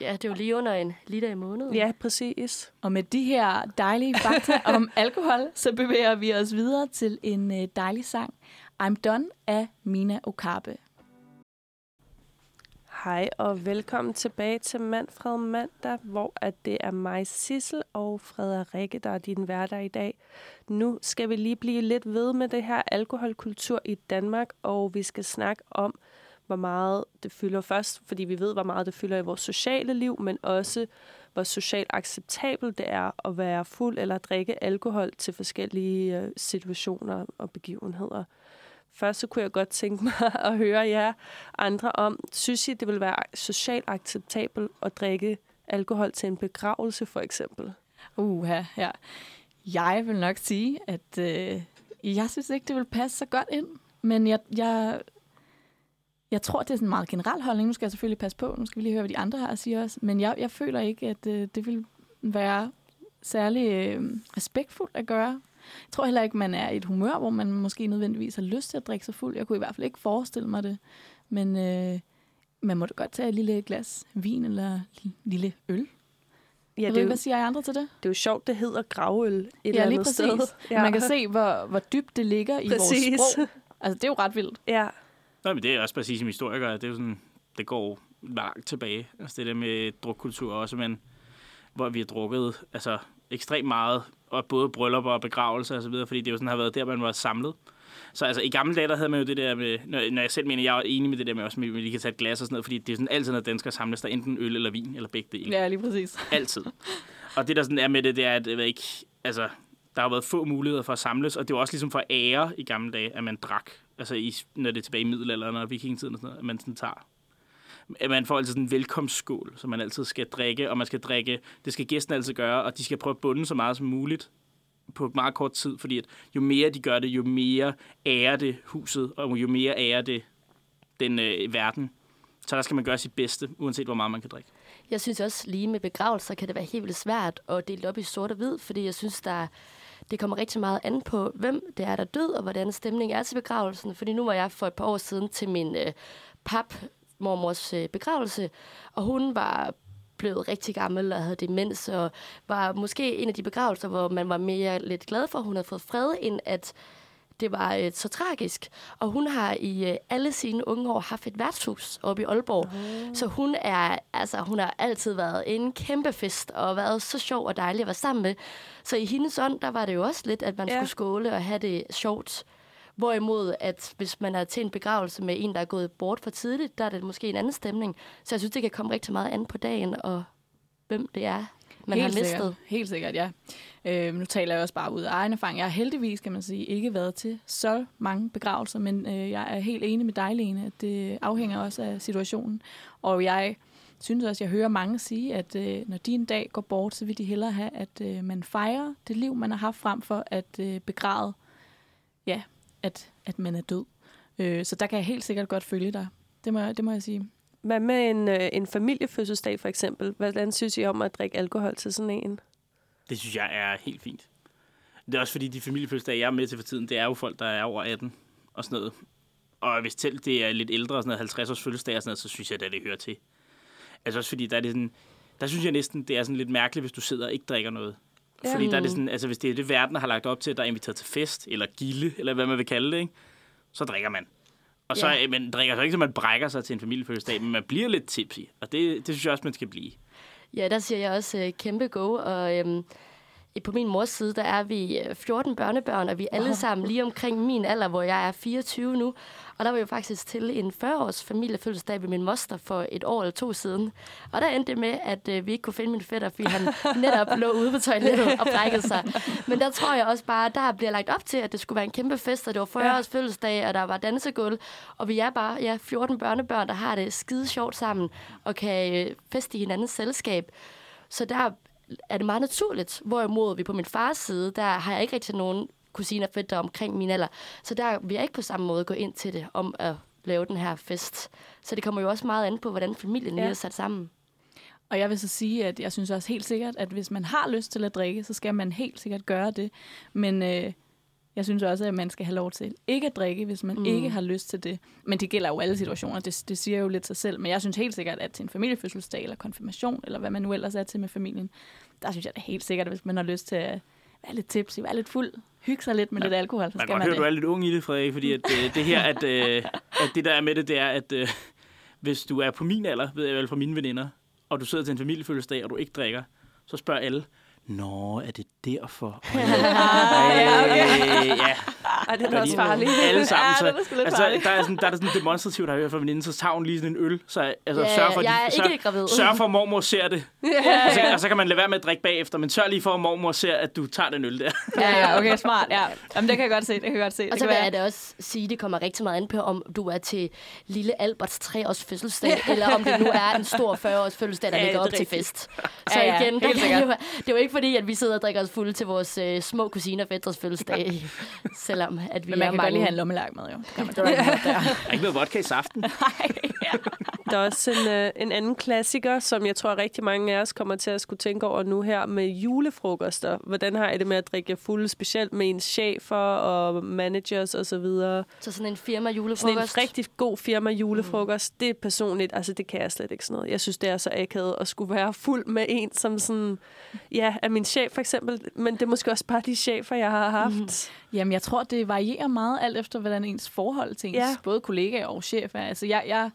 Ja, det er jo lige under en liter i måneden. Ja, præcis. Og med de her dejlige fakta om alkohol, så bevæger vi os videre til en øh, dejlig sang. I'm Done af Mina Okabe. Hej og velkommen tilbage til Manfred Mandag, hvor at det er mig, Sissel og Frederikke, der er din hverdag i dag. Nu skal vi lige blive lidt ved med det her alkoholkultur i Danmark, og vi skal snakke om, hvor meget det fylder først, fordi vi ved, hvor meget det fylder i vores sociale liv, men også, hvor socialt acceptabelt det er at være fuld eller drikke alkohol til forskellige øh, situationer og begivenheder. Først så kunne jeg godt tænke mig at høre jer andre om, synes I, det vil være socialt acceptabelt at drikke alkohol til en begravelse, for eksempel? Uha, ja. Jeg vil nok sige, at øh, jeg synes ikke, det vil passe så godt ind. Men jeg, jeg, jeg tror, det er sådan en meget generel holdning. Nu skal jeg selvfølgelig passe på. Nu skal vi lige høre, hvad de andre har at sige også. Men jeg, jeg føler ikke, at øh, det vil være særlig øh, respektfuldt at gøre. Jeg tror heller ikke, man er i et humør, hvor man måske nødvendigvis har lyst til at drikke sig fuld. Jeg kunne i hvert fald ikke forestille mig det. Men øh, man må da godt tage et lille glas vin eller en lille øl. Ja, jeg det ved er, jo, hvad siger I andre til det? det er jo sjovt, det hedder gravøl et eller Ja, lige andet præcis. sted. Ja. Man kan se, hvor, hvor dybt det ligger i Præcis. vores sprog. Altså, det er jo ret vildt. Ja, Nej, men det er også præcis som historiker. Det er jo sådan, det går langt tilbage. Altså det der med drukkultur også, men hvor vi har drukket altså, ekstremt meget, og både bryllupper og begravelser og så videre, fordi det jo sådan har været der, man var samlet. Så altså, i gamle dage, der havde man jo det der med, når, når jeg selv mener, jeg er enig med det der med også, med, at vi kan tage et glas og sådan noget, fordi det er sådan altid, når danskere samles, der er enten øl eller vin, eller begge dele. Ja, lige præcis. Altid. Og det, der sådan er med det, det er, at jeg ved ikke, altså, der har været få muligheder for at samles, og det var også ligesom for ære i gamle dage, at man drak. Altså, i, når det er tilbage i middelalderen og vikingetiden og sådan noget, at man sådan tager. At man får altid sådan en velkomstskål, som man altid skal drikke, og man skal drikke, det skal gæsten altid gøre, og de skal prøve at bunde så meget som muligt på meget kort tid, fordi at jo mere de gør det, jo mere ærer det huset, og jo mere ærer det den øh, verden. Så der skal man gøre sit bedste, uanset hvor meget man kan drikke. Jeg synes også lige med begravelser kan det være helt vildt svært at dele op i sort og hvid, fordi jeg synes, der det kommer rigtig meget an på, hvem det er, der er død, og hvordan stemningen er til begravelsen. Fordi nu var jeg for et par år siden til min øh, pap mormors øh, begravelse, og hun var blevet rigtig gammel og havde demens, og var måske en af de begravelser, hvor man var mere lidt glad for, at hun havde fået fred, end at det var øh, så tragisk. Og hun har i øh, alle sine unge år haft et værtshus oppe i Aalborg. Oh. Så hun er altså hun har altid været en kæmpe fest og været så sjov og dejlig at være sammen med. Så i hendes ånd, der var det jo også lidt, at man Ja. skulle skåle og have det sjovt. Hvorimod, at hvis man er til en begravelse med en, der er gået bort for tidligt, der er det måske en anden stemning. Så jeg synes, det kan komme rigtig meget an på dagen, og hvem det er, man Helt har mistet. Sikkert. Helt sikkert, ja. Øh, nu taler jeg også bare ud af egen erfaring. Jeg har heldigvis, kan man sige, ikke været til så mange begravelser, men øh, jeg er helt enig med dig, Lene, at det afhænger også af situationen. Og jeg synes også, jeg hører mange sige, at øh, når de en dag går bort, så vil de hellere have, at øh, man fejrer det liv, man har haft frem for at øh, begræde, ja, at, at man er død. Øh, så der kan jeg helt sikkert godt følge dig. Det må, jeg- det må jeg sige. Hvad med en, øh, en familiefødselsdag for eksempel? Hvordan synes I om at drikke alkohol til sådan en? Det synes jeg er helt fint. Det er også fordi, de familiefødselsdage, jeg er med til for tiden, det er jo folk, der er over 18 og sådan noget. Og hvis selv det er lidt ældre, sådan noget 50 års fødselsdag og sådan noget, så synes jeg, at det hører til. Altså også fordi, der er, det sådan, der synes jeg næsten, det er sådan lidt mærkeligt, hvis du sidder og ikke drikker noget. Ja. Fordi der er det sådan, altså hvis det er det, verden har lagt op til, der er inviteret til fest, eller gilde, eller hvad man vil kalde det, ikke? så drikker man. Og så, Ja. ja. man drikker så ikke, så man brækker sig til en familiefødselsdag, men man bliver lidt tipsy. Og det, det synes jeg også, man skal blive. Ja, der siger jeg også øh, kæmpe go, og øhm, på min mors side, der er vi øh, 14 børnebørn, og vi er alle sammen lige omkring min alder, hvor jeg er 24 nu. Og der var jo faktisk til en 40-års familiefødselsdag ved min moster for et år eller to siden. Og der endte det med, at øh, vi ikke kunne finde min fætter, fordi han netop lå ude på toilettet og brækkede sig. Men der tror jeg også bare, der bliver lagt op til, at det skulle være en kæmpe fest, og det var 40-års fødselsdag, og der var dansegulv. Og vi er bare ja, 14 børnebørn, der har det skide sjovt sammen, og kan øh, feste i hinandens selskab. Så der er det meget naturligt. Hvorimod vi på min fars side, der har jeg ikke rigtig nogen kusiner og fætter omkring min alder. Så der vil jeg ikke på samme måde gå ind til det om at lave den her fest. Så det kommer jo også meget an på, hvordan familien Ja. er sat sammen. Og jeg vil så sige, at jeg synes også helt sikkert, at hvis man har lyst til at drikke, så skal man helt sikkert gøre det. Men øh, jeg synes også, at man skal have lov til ikke at drikke, hvis man mm. ikke har lyst til det. Men det gælder jo alle situationer, det, det siger jo lidt sig selv. Men jeg synes helt sikkert, at til en familiefødselsdag eller konfirmation, eller hvad man nu ellers er til med familien, der synes jeg da helt sikkert, at hvis man har lyst til at være lidt tipsy, være lidt fuld, hygge sig lidt med ja. lidt alkohol, så Man skal man høre, det. du er lidt ung i det, Frederik, fordi at, øh, det her, at, øh, at det der er med det, det er, at øh, hvis du er på min alder, ved jeg vel fra mine veninder, og du sidder til en familiefødselsdag, og du ikke drikker, så spørger alle, Nå, er det derfor? ja, okay. ja, Ej, det er også farligt. alle sammen. Ja, Så, det er sgu lidt altså, farligt. der, er sådan, der er der sådan demonstrativt, har jeg hørt fra veninden, så tager hun lige sådan en øl. Så altså, Ja, sørg for, at jeg er de, ikke sørg, gravid. sørg for, at mormor ser det. Ja, Og så, ja. og så kan man lade være med at drikke bagefter, men sørg lige for, at mormor ser, at du tager den øl der. ja, ja, okay, smart. Ja. Jamen, det kan jeg godt se, det kan jeg godt se. Og det så vil jeg da også sige, at det kommer rigtig meget an på, om du er til lille Alberts 3-års fødselsdag, eller om det nu er en stor 40-års fødselsdag, der Ja, ligger det op er til fest. Så Ja, ja, igen, der kan sikkert. jo, det er jo ikke fordi, at vi sidder og drikker os fulde til vores øh, små kusiner og fædres fødselsdag, selvom at vi men man er kan mange. godt lige have en lommelærk med, jo. Det kan man godt der. Der er ikke noget vodka i saften. Der er også en, øh, en anden klassiker, som jeg tror rigtig mange af os kommer til at skulle tænke over nu her med julefrokoster. Hvordan har I det med at drikke fuld, specielt med ens chefer og managers osv.? Så, videre? Så sådan en firma sådan en julefrokost. rigtig god firma julefrokost, mm. det er personligt, altså det kan jeg slet ikke sådan noget. Jeg synes, det er så akavet at skulle være fuld med en, som sådan, ja, er min chef for eksempel, men det er måske også bare de chefer, jeg har haft. Mm. Jamen, jeg tror, det varierer meget alt efter, hvordan ens forhold til ens Ja. både kollegaer og chef er. Altså, jeg, jeg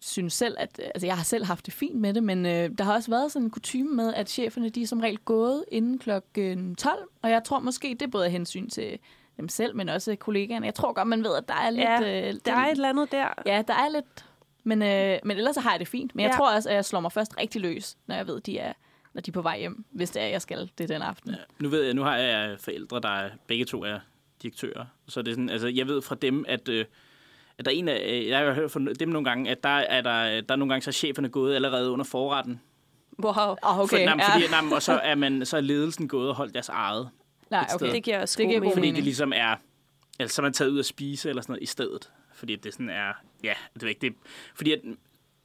synes selv, at altså, jeg har selv haft det fint med det, men øh, der har også været sådan en kutume med, at cheferne, de er som regel gået inden klokken 12, og jeg tror måske, det er både af hensyn til dem selv, men også kollegaerne. Jeg tror godt, man ved, at der er lidt... Ja, øh, Der er et eller andet der. Ja, der er lidt... Men, øh, men ellers så har jeg det fint. Men jeg Ja. tror også, at jeg slår mig først rigtig løs, når jeg ved, de er, når de er på vej hjem, hvis det er, jeg skal det den aften. Ja. Nu ved jeg, nu har jeg forældre, der er, begge to er direktører. Så det er sådan, altså, jeg ved fra dem, at, øh, at der er en af, øh, jeg har hørt fra dem nogle gange, at der er, der, der er nogle gange, så er cheferne gået allerede under forretten. Wow. Oh, For, nej, men fordi, og så er, man, så er ledelsen gået og holdt deres eget. Nej, okay. Det giver også Det giver god mening. Fordi det ligesom er, altså så er man taget ud at spise eller sådan noget i stedet. Fordi det sådan er, ja, det er ikke det. Fordi at,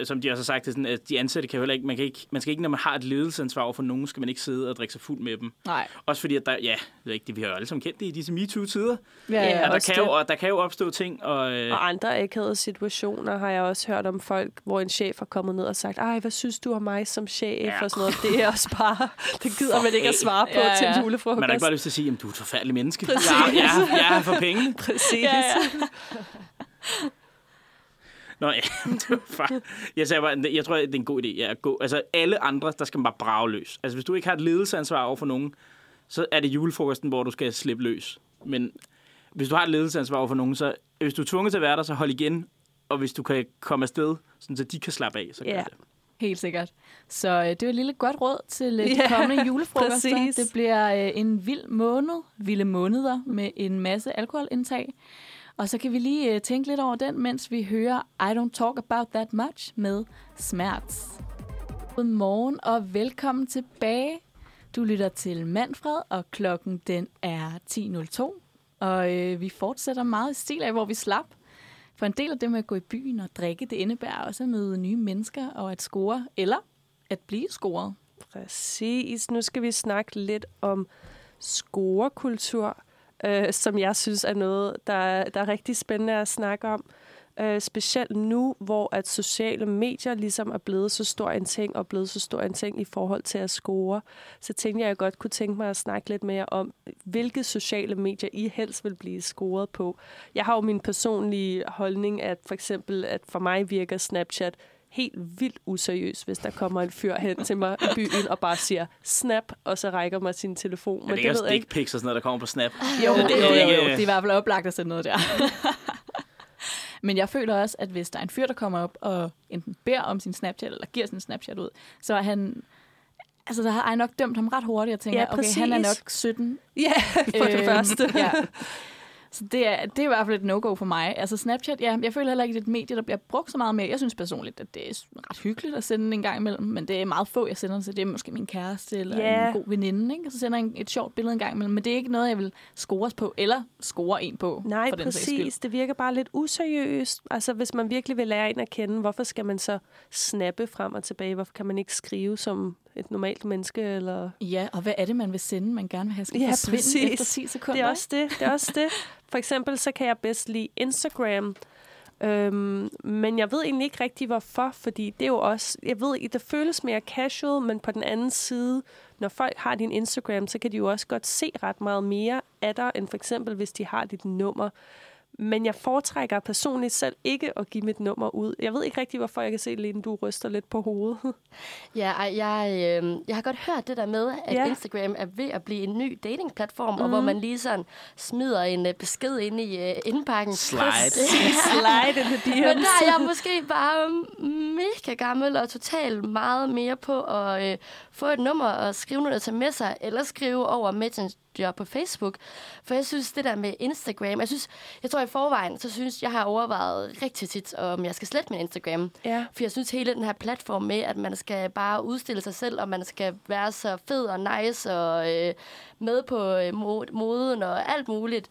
som de også har sagt, det sådan, at de ansatte kan jo heller ikke, man, kan ikke, man skal ikke, når man har et ledelsesansvar over for nogen, skal man ikke sidde og drikke sig fuld med dem. Nej. Også fordi, at der, ja, det er ikke det, vi har jo alle sammen kendt det i disse MeToo-tider. Ja, Ja, ja, Ja, der, kan jo, det. og der kan jo opstå ting, og, øh, Og andre akavede situationer har jeg også hørt om folk, hvor en chef har kommet ned og sagt, ej, hvad synes du om mig som chef? Ja. Og sådan noget. Det er også bare, det gider man ikke at svare på Ja, til en ja. julefrokost. man har ikke bare lyst til at sige, at du er et forfærdeligt menneske. Præcis. Jeg er her for penge. Præcis. ja, ja. Nå ja, det var jeg, sagde bare, jeg tror, det er en god idé ja, at gå. Altså alle andre, der skal man bare brage løs. Altså hvis du ikke har et ledelsesansvar over for nogen, så er det julefrokosten, hvor du skal slippe løs. Men hvis du har et ledelsesansvar over for nogen, så hvis du er tvunget til at være der, så hold igen. Og hvis du kan komme afsted, sådan, så de kan slappe af, så gør Ja. det. Helt sikkert. Så øh, det var et lille godt råd til øh, de Ja, kommende julefrokoster. præcis. Det bliver øh, en vild måned, vilde måneder med en masse alkoholindtag. Og så kan vi lige øh, tænke lidt over den, mens vi hører I Don't Talk About That Much med Smerts. Godmorgen og velkommen tilbage. Du lytter til Manfred, og klokken den er 10.02. Og øh, vi fortsætter meget i stil af, hvor vi slap. For en del af det med at gå i byen og drikke, det indebærer også at møde nye mennesker og at score, eller at blive scoret. Præcis. Nu skal vi snakke lidt om scorekultur, øh, som jeg synes er noget, der, der er rigtig spændende at snakke om. Øh, specielt nu, hvor at sociale medier ligesom er blevet så stor en ting, og blevet så stor en ting i forhold til at score. Så tænkte jeg, at jeg godt kunne tænke mig at snakke lidt mere om, hvilke sociale medier I helst vil blive scoret på. Jeg har jo min personlige holdning, at for eksempel, at for mig virker Snapchat helt vildt useriøs, hvis der kommer en fyr hen til mig i byen og bare siger snap, og så rækker mig sin telefon. Men det, det er også dick pics og sådan noget, der kommer på Snap. Jo, det, det, det, det, det er i hvert fald oplagt at sætte noget der. Men jeg føler også, at hvis der er en fyr, der kommer op og enten beder om sin Snapchat, eller giver sin Snapchat ud, så er han... Altså, der har jeg nok dømt ham ret hurtigt, og tænker, ja, okay, han er nok 17. Ja, for det øhm, første. ja. Så det er, det er i hvert fald et no-go for mig. Altså Snapchat, ja, jeg føler heller ikke, det er et medie, der bliver brugt så meget mere. Jeg synes personligt, at det er ret hyggeligt at sende en gang imellem, men det er meget få, jeg sender til. Det er måske min kæreste eller yeah. en god veninde, ikke? Og så sender jeg et sjovt billede en gang imellem, men det er ikke noget, jeg vil scores på, eller score en på. Nej, for den præcis. Det virker bare lidt useriøst. Altså, hvis man virkelig vil lære en at kende, hvorfor skal man så snappe frem og tilbage? Hvorfor kan man ikke skrive som et normalt menneske? Eller... Ja, og hvad er det, man vil sende, man gerne vil have skal ja, forsvinde præcis. efter 10 sekunder? Det er også det. det, er også det. For eksempel, så kan jeg bedst lide Instagram. Øhm, men jeg ved egentlig ikke rigtig, hvorfor, fordi det er jo også, jeg ved, det føles mere casual, men på den anden side, når folk har din Instagram, så kan de jo også godt se ret meget mere af dig, end for eksempel, hvis de har dit nummer. Men jeg foretrækker personligt selv ikke at give mit nummer ud. Jeg ved ikke rigtig, hvorfor jeg kan se, Lene, du ryster lidt på hovedet. Ja, jeg, øh, jeg har godt hørt det der med, at ja. Instagram er ved at blive en ny datingplatform, mm. og hvor mhm. man lige sådan smider en uh, besked ind i uh, indpakken. Slide. Slide into Men der er jeg måske bare mega gammel og totalt meget mere på at øh, få et nummer og skrive noget til med sig, eller skrive over Messenger på Facebook. For jeg synes, det der med Instagram, jeg synes, jeg tror i forvejen, så synes jeg har overvejet rigtig tit, om jeg skal slette min Instagram. Ja. For jeg synes, hele den her platform med, at man skal bare udstille sig selv, og man skal være så fed og nice og øh, med på øh, moden og alt muligt.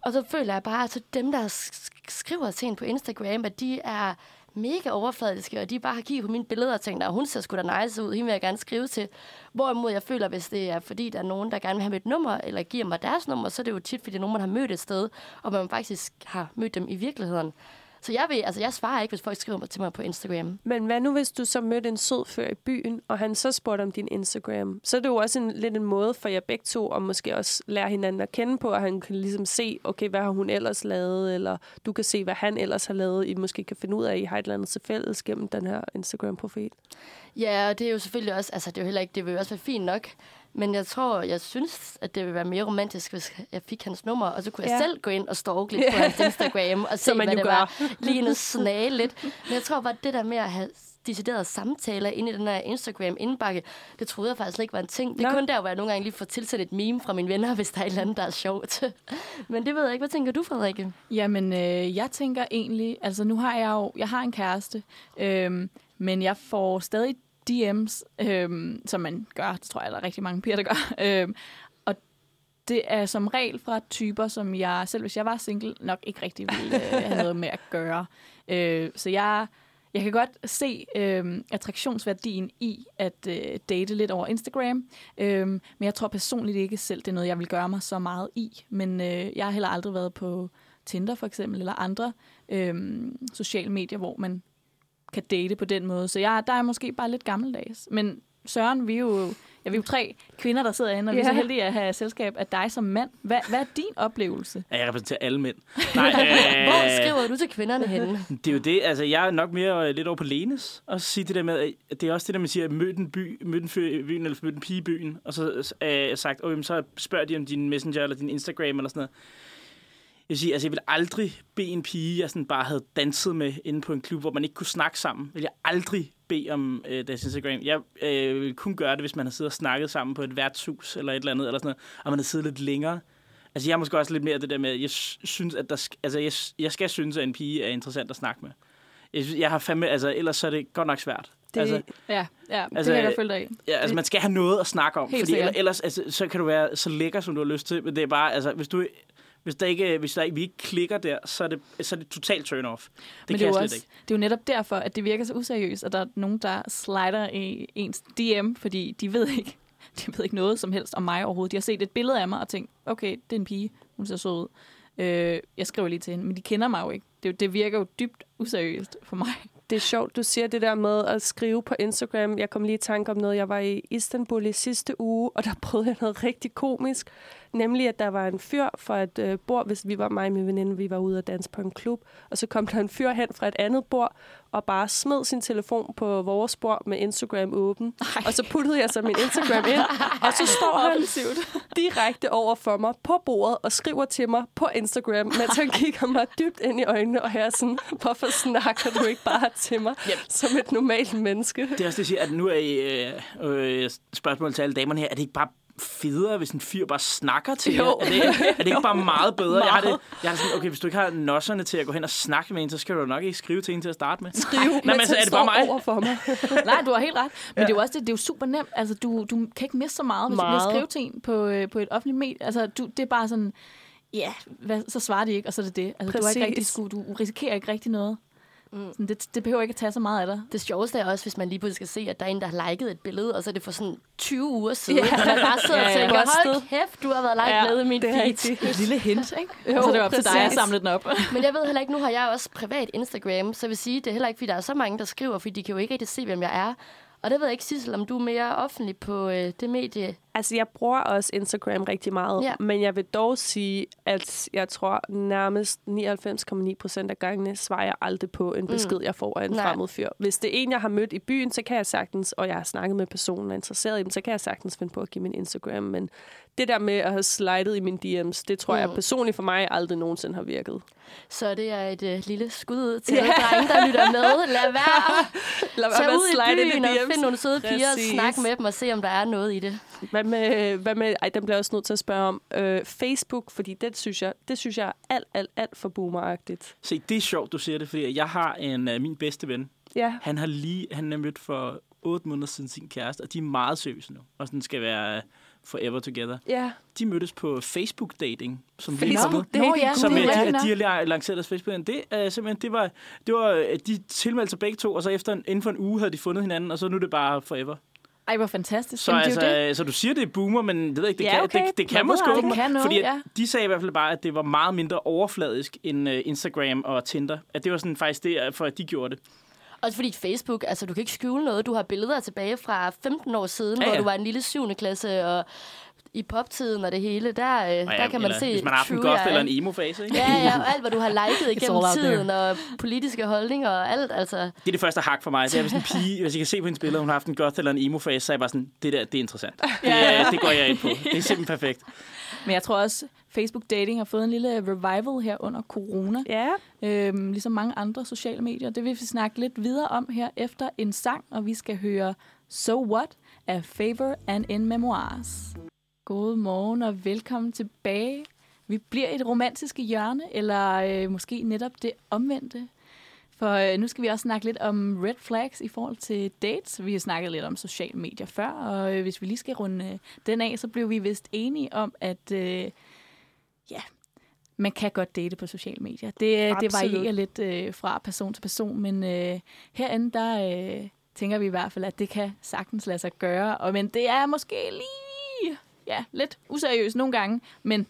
Og så føler jeg bare, at dem, der skriver til en på Instagram, at de er mega overfladiske, og de bare har kigget på mine billeder og tænkt, at hun ser sgu da nice ud, hende vil jeg gerne skrive til. Hvorimod jeg føler, hvis det er fordi, der er nogen, der gerne vil have mit nummer, eller giver mig deres nummer, så er det jo tit, fordi nogen, man har mødt et sted, og man faktisk har mødt dem i virkeligheden. Så jeg, vil, altså, jeg svarer ikke, hvis folk skriver til mig på Instagram. Men hvad nu, hvis du så mødte en sød før i byen, og han så spurgte om din Instagram? Så er det jo også en, lidt en måde for jer begge to, at måske også lære hinanden at kende på, at han kan ligesom se, okay, hvad har hun ellers lavet, eller du kan se, hvad han ellers har lavet. I måske kan finde ud af, at I har et eller andet til fælles gennem den her Instagram-profil. Ja, og det er jo selvfølgelig også, altså det er jo heller ikke, det vil jo også være fint nok, men jeg tror, jeg synes, at det ville være mere romantisk, hvis jeg fik hans nummer, og så kunne ja. jeg selv gå ind og stalke lidt på hans Instagram og se, hvad det gør. var. Lige en snage lidt. Men jeg tror bare, det der med at have deciderede samtaler inde i den her Instagram-indbakke, det troede jeg faktisk ikke var en ting. Det er kun der, hvor jeg nogle gange lige får tilsendt et meme fra mine venner, hvis der er et eller andet, der er sjovt. Men det ved jeg ikke. Hvad tænker du, Frederikke? Jamen, øh, jeg tænker egentlig, altså nu har jeg jo, jeg har en kæreste, øh, men jeg får stadig DM's, øhm, som man gør, det tror jeg, der er rigtig mange piger, der gør. Øhm, og det er som regel fra typer, som jeg, selv hvis jeg var single, nok ikke rigtig ville øh, have noget med at gøre. Øh, så jeg, jeg kan godt se øh, attraktionsværdien i at øh, date lidt over Instagram, øh, men jeg tror personligt ikke selv, det er noget, jeg vil gøre mig så meget i. Men øh, jeg har heller aldrig været på Tinder for eksempel, eller andre øh, sociale medier, hvor man kan date på den måde. Så jeg, der er måske bare lidt gammeldags. Men Søren, vi er jo, ja, vi er jo tre kvinder, der sidder inde, og yeah. vi er så heldige at have selskab af dig som mand. Hvad, hvad er din oplevelse? Ja, jeg repræsenterer alle mænd. Nej, øh, Hvor skriver du til kvinderne henne? Det er jo det, altså jeg er nok mere øh, lidt over på Lenes, og sige det der med, at det er også det der, man siger, mød en by, mød en byen, eller mød en pige i byen, og så er jeg sagt, oh, så spørger de om din messenger, eller din Instagram, eller sådan noget. Jeg vil sige, altså jeg ville aldrig bede en pige, jeg sådan bare havde danset med inde på en klub, hvor man ikke kunne snakke sammen. Vil jeg aldrig bede om øh, deres Instagram. Jeg øh, ville kun gøre det, hvis man har siddet og snakket sammen på et værtshus eller et eller andet, eller sådan noget, og man har siddet lidt længere. Altså jeg er måske også lidt mere det der med, at jeg synes, at der, altså jeg, jeg skal synes, at en pige er interessant at snakke med. Jeg, synes, jeg har fandme, altså ellers så er det godt nok svært. Det, altså, ja, ja altså, det kan jeg følge dig i. Ja, altså man skal have noget at snakke om, Helt fordi ellers altså, så kan du være så lækker, som du har lyst til, men det er bare, altså hvis du hvis, der ikke, hvis der, vi ikke klikker der, så er det, så er det totalt turn-off. Det Men det er, også, ikke. det er jo netop derfor, at det virker så useriøst, at der er nogen, der slider i ens DM, fordi de ved ikke, de ved ikke noget som helst om mig overhovedet. De har set et billede af mig og tænkt, okay, det er en pige, hun ser så ud. Øh, jeg skriver lige til hende, men de kender mig jo ikke. Det, det virker jo dybt useriøst for mig. Det er sjovt, du siger det der med at skrive på Instagram. Jeg kom lige i tanke om noget. Jeg var i Istanbul i sidste uge, og der prøvede jeg noget rigtig komisk. Nemlig, at der var en fyr fra et øh, bord, hvis vi var mig og min veninde, vi var ude at danse på en klub. Og så kom der en fyr hen fra et andet bord, og bare smed sin telefon på vores bord med Instagram åben. Ej. Og så puttede jeg så min Instagram ind, og så står han direkte over for mig på bordet og skriver til mig på Instagram, mens han kigger mig dybt ind i øjnene, og jeg er sådan, hvorfor snakker du ikke bare til mig yep. som et normalt menneske? Det er også det, jeg siger, at nu er I, øh, øh, spørgsmål til alle damerne her, er det ikke bare federe, hvis en fyr bare snakker til Jo. jer? Er det, er det ikke bare meget bedre? Jeg har, Meget. det, jeg har sådan, okay, hvis du ikke har nosserne til at gå hen og snakke med en, så skal du nok ikke skrive til en til at starte med. Skrive, Nej, men mens altså, er det bare mig? over for mig. Nej, du har helt ret. Men ja. det er jo også det, det er jo super nemt. Altså, du, du kan ikke miste så meget, hvis Meget. du skrive til en på, øh, på et offentligt medie. Altså, du, det er bare sådan, ja, hvad, så svarer de ikke, og så er det det. Altså, du, har ikke Præcis. rigtig sku, du risikerer ikke rigtig noget. Mm. Sådan, det, det behøver ikke at tage så meget af dig. Det sjoveste er også, hvis man lige pludselig skal se, at der er en, der har liket et billede, og så er det for sådan 20 uger siden. Ja. Ja. Man bare sidder Ja, og ja. tænker, hold kæft, du har været like Ja, med i min det er feed. Et lille hint, ikke? Jo, og så er det op til dig at præcis. samle den op. Men jeg ved heller ikke, nu har jeg også privat Instagram, så jeg vil sige, det er heller ikke, fordi der er så mange, der skriver, fordi de kan jo ikke rigtig se, hvem jeg er. Og det ved jeg ikke, Sissel, om du er mere offentlig på øh, det medie. Altså, jeg bruger også Instagram rigtig meget, Ja. men jeg vil dog sige, at jeg tror nærmest 99,9 procent af gangene svarer jeg aldrig på en besked, jeg får af en Nej. fremmed fyr. Hvis det er en, jeg har mødt i byen, så kan jeg sagtens, og jeg har snakket med personen og er interesseret i dem, så kan jeg sagtens finde på at give min Instagram. Men det der med at have slidet i mine DM's, det tror jeg Mm. personligt for mig aldrig nogensinde har virket. Så det er et øh, lille skud ud til yeah. drenge, der lytter med. Lad være. Lad Tag være med ud i byen og DM's. find nogle søde piger og Præcis. snak med dem og se, om der er noget i det. Hvad med, hvad med, ej, den bliver jeg også nødt til at spørge om. Øh, Facebook, fordi det synes jeg, det synes jeg er alt, alt, alt for boomeragtigt. Se, det er sjovt, du siger det, fordi jeg har en uh, min bedste ven. Ja, Han har lige, han er mødt for otte måneder siden sin kæreste, og de er meget seriøse nu. Og sådan skal være uh, forever together. ja. De mødtes på Facebook-dating, som lige er Facebook kommet. Nå, ja, Som det øh, de, de har lanceret deres Facebook. Det er simpelthen, det var, det var, øh, de tilmeldte sig begge to, og så efter en, inden for en uge havde de fundet hinanden, og så nu er det bare forever. Ej, hvor fantastisk. Så, Jamen, altså, det. øh, så du siger, det er boomer, men det ved ikke, det, Ja, kan, okay. det, det kan måske åbenbart. Det kan noget, fordi ja. de sagde i hvert fald bare, at det var meget mindre overfladisk end uh, Instagram og Tinder. At det var sådan faktisk det, for at de gjorde det. Også fordi Facebook, altså du kan ikke skjule noget. Du har billeder tilbage fra 15 år siden, Ja, ja, ja. ja. hvor du var en lille 7. klasse, og i poptiden og det hele, der, øh, Og der kan man eller, se Hvis man har haft en true goth eller er. en emo-fase, ikke? Ja, ja, og alt, hvad du har liket igennem tiden, og politiske holdninger og alt, altså. Det er det første hak for mig. Det er, hvis en pige, hvis jeg kan se på hendes billede, hun har haft en goth eller en emo-fase, så er jeg bare sådan, det der, det er interessant. Det, er, det går jeg ind på. Det er simpelthen perfekt. Men jeg tror også, Facebook Dating har fået en lille revival her under corona. Ja, Øhm, ligesom mange andre sociale medier. Det vil vi snakke lidt videre om her efter en sang, og vi skal høre So What af Favor and In Memoirs. God morgen og velkommen tilbage. Vi bliver i det romantiske hjørne, eller øh, måske netop det omvendte. For øh, nu skal vi også snakke lidt om red flags i forhold til dates. Vi har snakket lidt om sociale medier før, og øh, hvis vi lige skal runde øh, den af, så blev vi vist enige om, at øh, ja, man kan godt date på sociale medier. Det, det Absolut. varierer lidt øh, fra person til person, men øh, herinde, der øh, tænker vi i hvert fald, at det kan sagtens lade sig gøre. Og, men det er måske lige ja, lidt useriøst nogle gange, men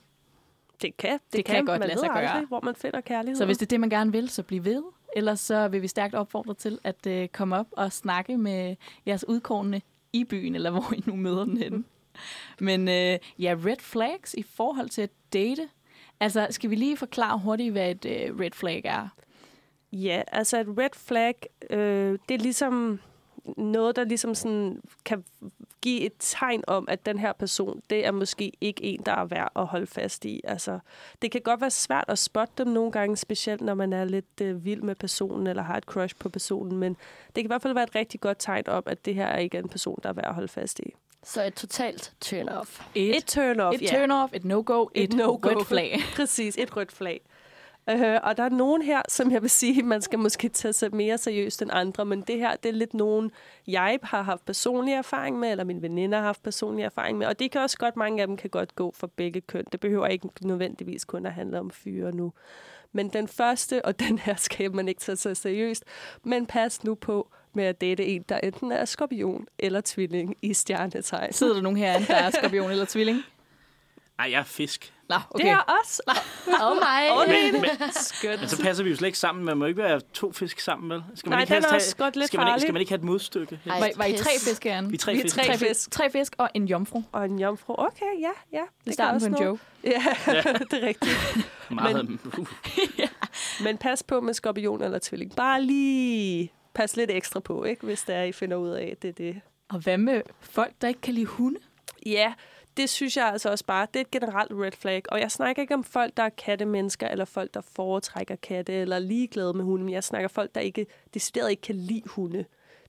det kan, det, Det kan godt man lade sig gøre. aldrig, hvor man finder kærlighed. så hvis det er det, man gerne vil, så bliv ved. Ellers så vil vi stærkt opfordre til at øh, komme op og snakke med jeres udkårende i byen, eller hvor I nu møder den henne. Men øh, ja, red flags i forhold til at date. Altså, skal vi lige forklare hurtigt, hvad et øh, red flag er? Ja, altså et red flag, øh, det er ligesom noget, der ligesom sådan kan give et tegn om, at den her person, det er måske ikke en, der er værd at holde fast i. Altså, det kan godt være svært at spotte dem nogle gange, specielt når man er lidt øh, vild med personen, eller har et crush på personen, men det kan i hvert fald være et rigtig godt tegn om, at det her er ikke en person, der er værd at holde fast i. Så et totalt turn-off. Et, Et turn off, et turn-off, et no-go, et, Et no-go. red flag. Præcis, et rødt flag. Uh, og der er nogen her, som jeg vil sige, man skal måske tage sig mere seriøst end andre, men det her, det er lidt nogen, jeg har haft personlig erfaring med, eller mine veninder har haft personlig erfaring med, og det kan også godt, mange af dem kan godt gå for begge køn. Det behøver ikke nødvendigvis kun at handle om fyre nu. Men den første, og den her skal man ikke tage så seriøst, men pas nu på med at date en, der enten er skorpion eller tvilling i stjernetegn. Sidder der nogen herinde, der er skorpion eller tvilling? Nej, jeg er fisk. Nå, Okay. Det er os. Oh my. Men, men, Skønt. men så passer vi jo slet ikke sammen. Man må ikke være to fisk sammen, vel? Skal man Nej, ikke den er have- også godt lidt skal man, ikke, skal man ikke have et modstykke? Ej, Var, var I tre fisk, Anne? Vi er tre er fisk. tre fisk. Tre fisk og en jomfru. Og en jomfru. Okay, ja, ja. Det kan starten på en noget. joke. Ja, det er rigtigt. Meget, uh, Men pas på med skorpion eller tvilling. Bare lige pas lidt ekstra på, ikke? hvis det er, I finder ud af, at det er det. Og hvad med folk, der ikke kan lide hunde? Ja, det synes jeg altså også bare, det er et generelt red flag. Og jeg snakker ikke om folk, der er kattemennesker, eller folk, der foretrækker katte, eller er ligeglade med hunde. Men jeg snakker folk, der ikke, decideret ikke kan lide hunde.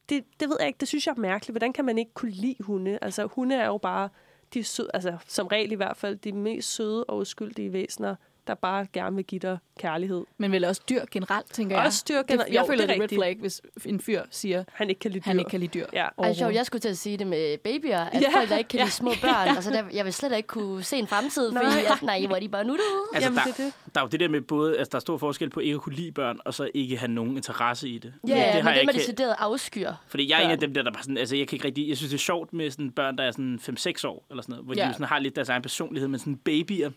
Det, det ved jeg ikke, det synes jeg er mærkeligt. Hvordan kan man ikke kunne lide hunde? Altså, hunde er jo bare, de er søde, altså som regel i hvert fald, de mest søde og uskyldige væsener, der bare gerne vil give dig kærlighed. Men vel også dyr generelt, tænker jeg. Også dyr Det, generelt. jeg Jo, føler, det er er red rigtigt. flag, hvis en fyr siger, Han ikke kan lide dyr. han ikke kan lide dyr. Ja. Sjovt, jeg skulle til at sige det med babyer, at Ja, ja, folk, der ikke kan ja, lide små børn, altså der, jeg vil slet ikke kunne se en fremtid, fordi Nej. at, nej, hvor er de bare nuttede. altså, Jamen, der, det er det. der er jo det der med både, altså der er stor forskel på ikke at kunne lide børn, og så ikke have nogen interesse i det. Ja, det det men jeg det med decideret afskyr. Fordi jeg er en af dem der, der bare sådan, altså jeg kan ikke rigtig, jeg synes det er sjovt med sådan børn, der er sådan 5-6 år, eller sådan noget, hvor Ja. de sådan har lidt deres egen personlighed, men sådan babyer,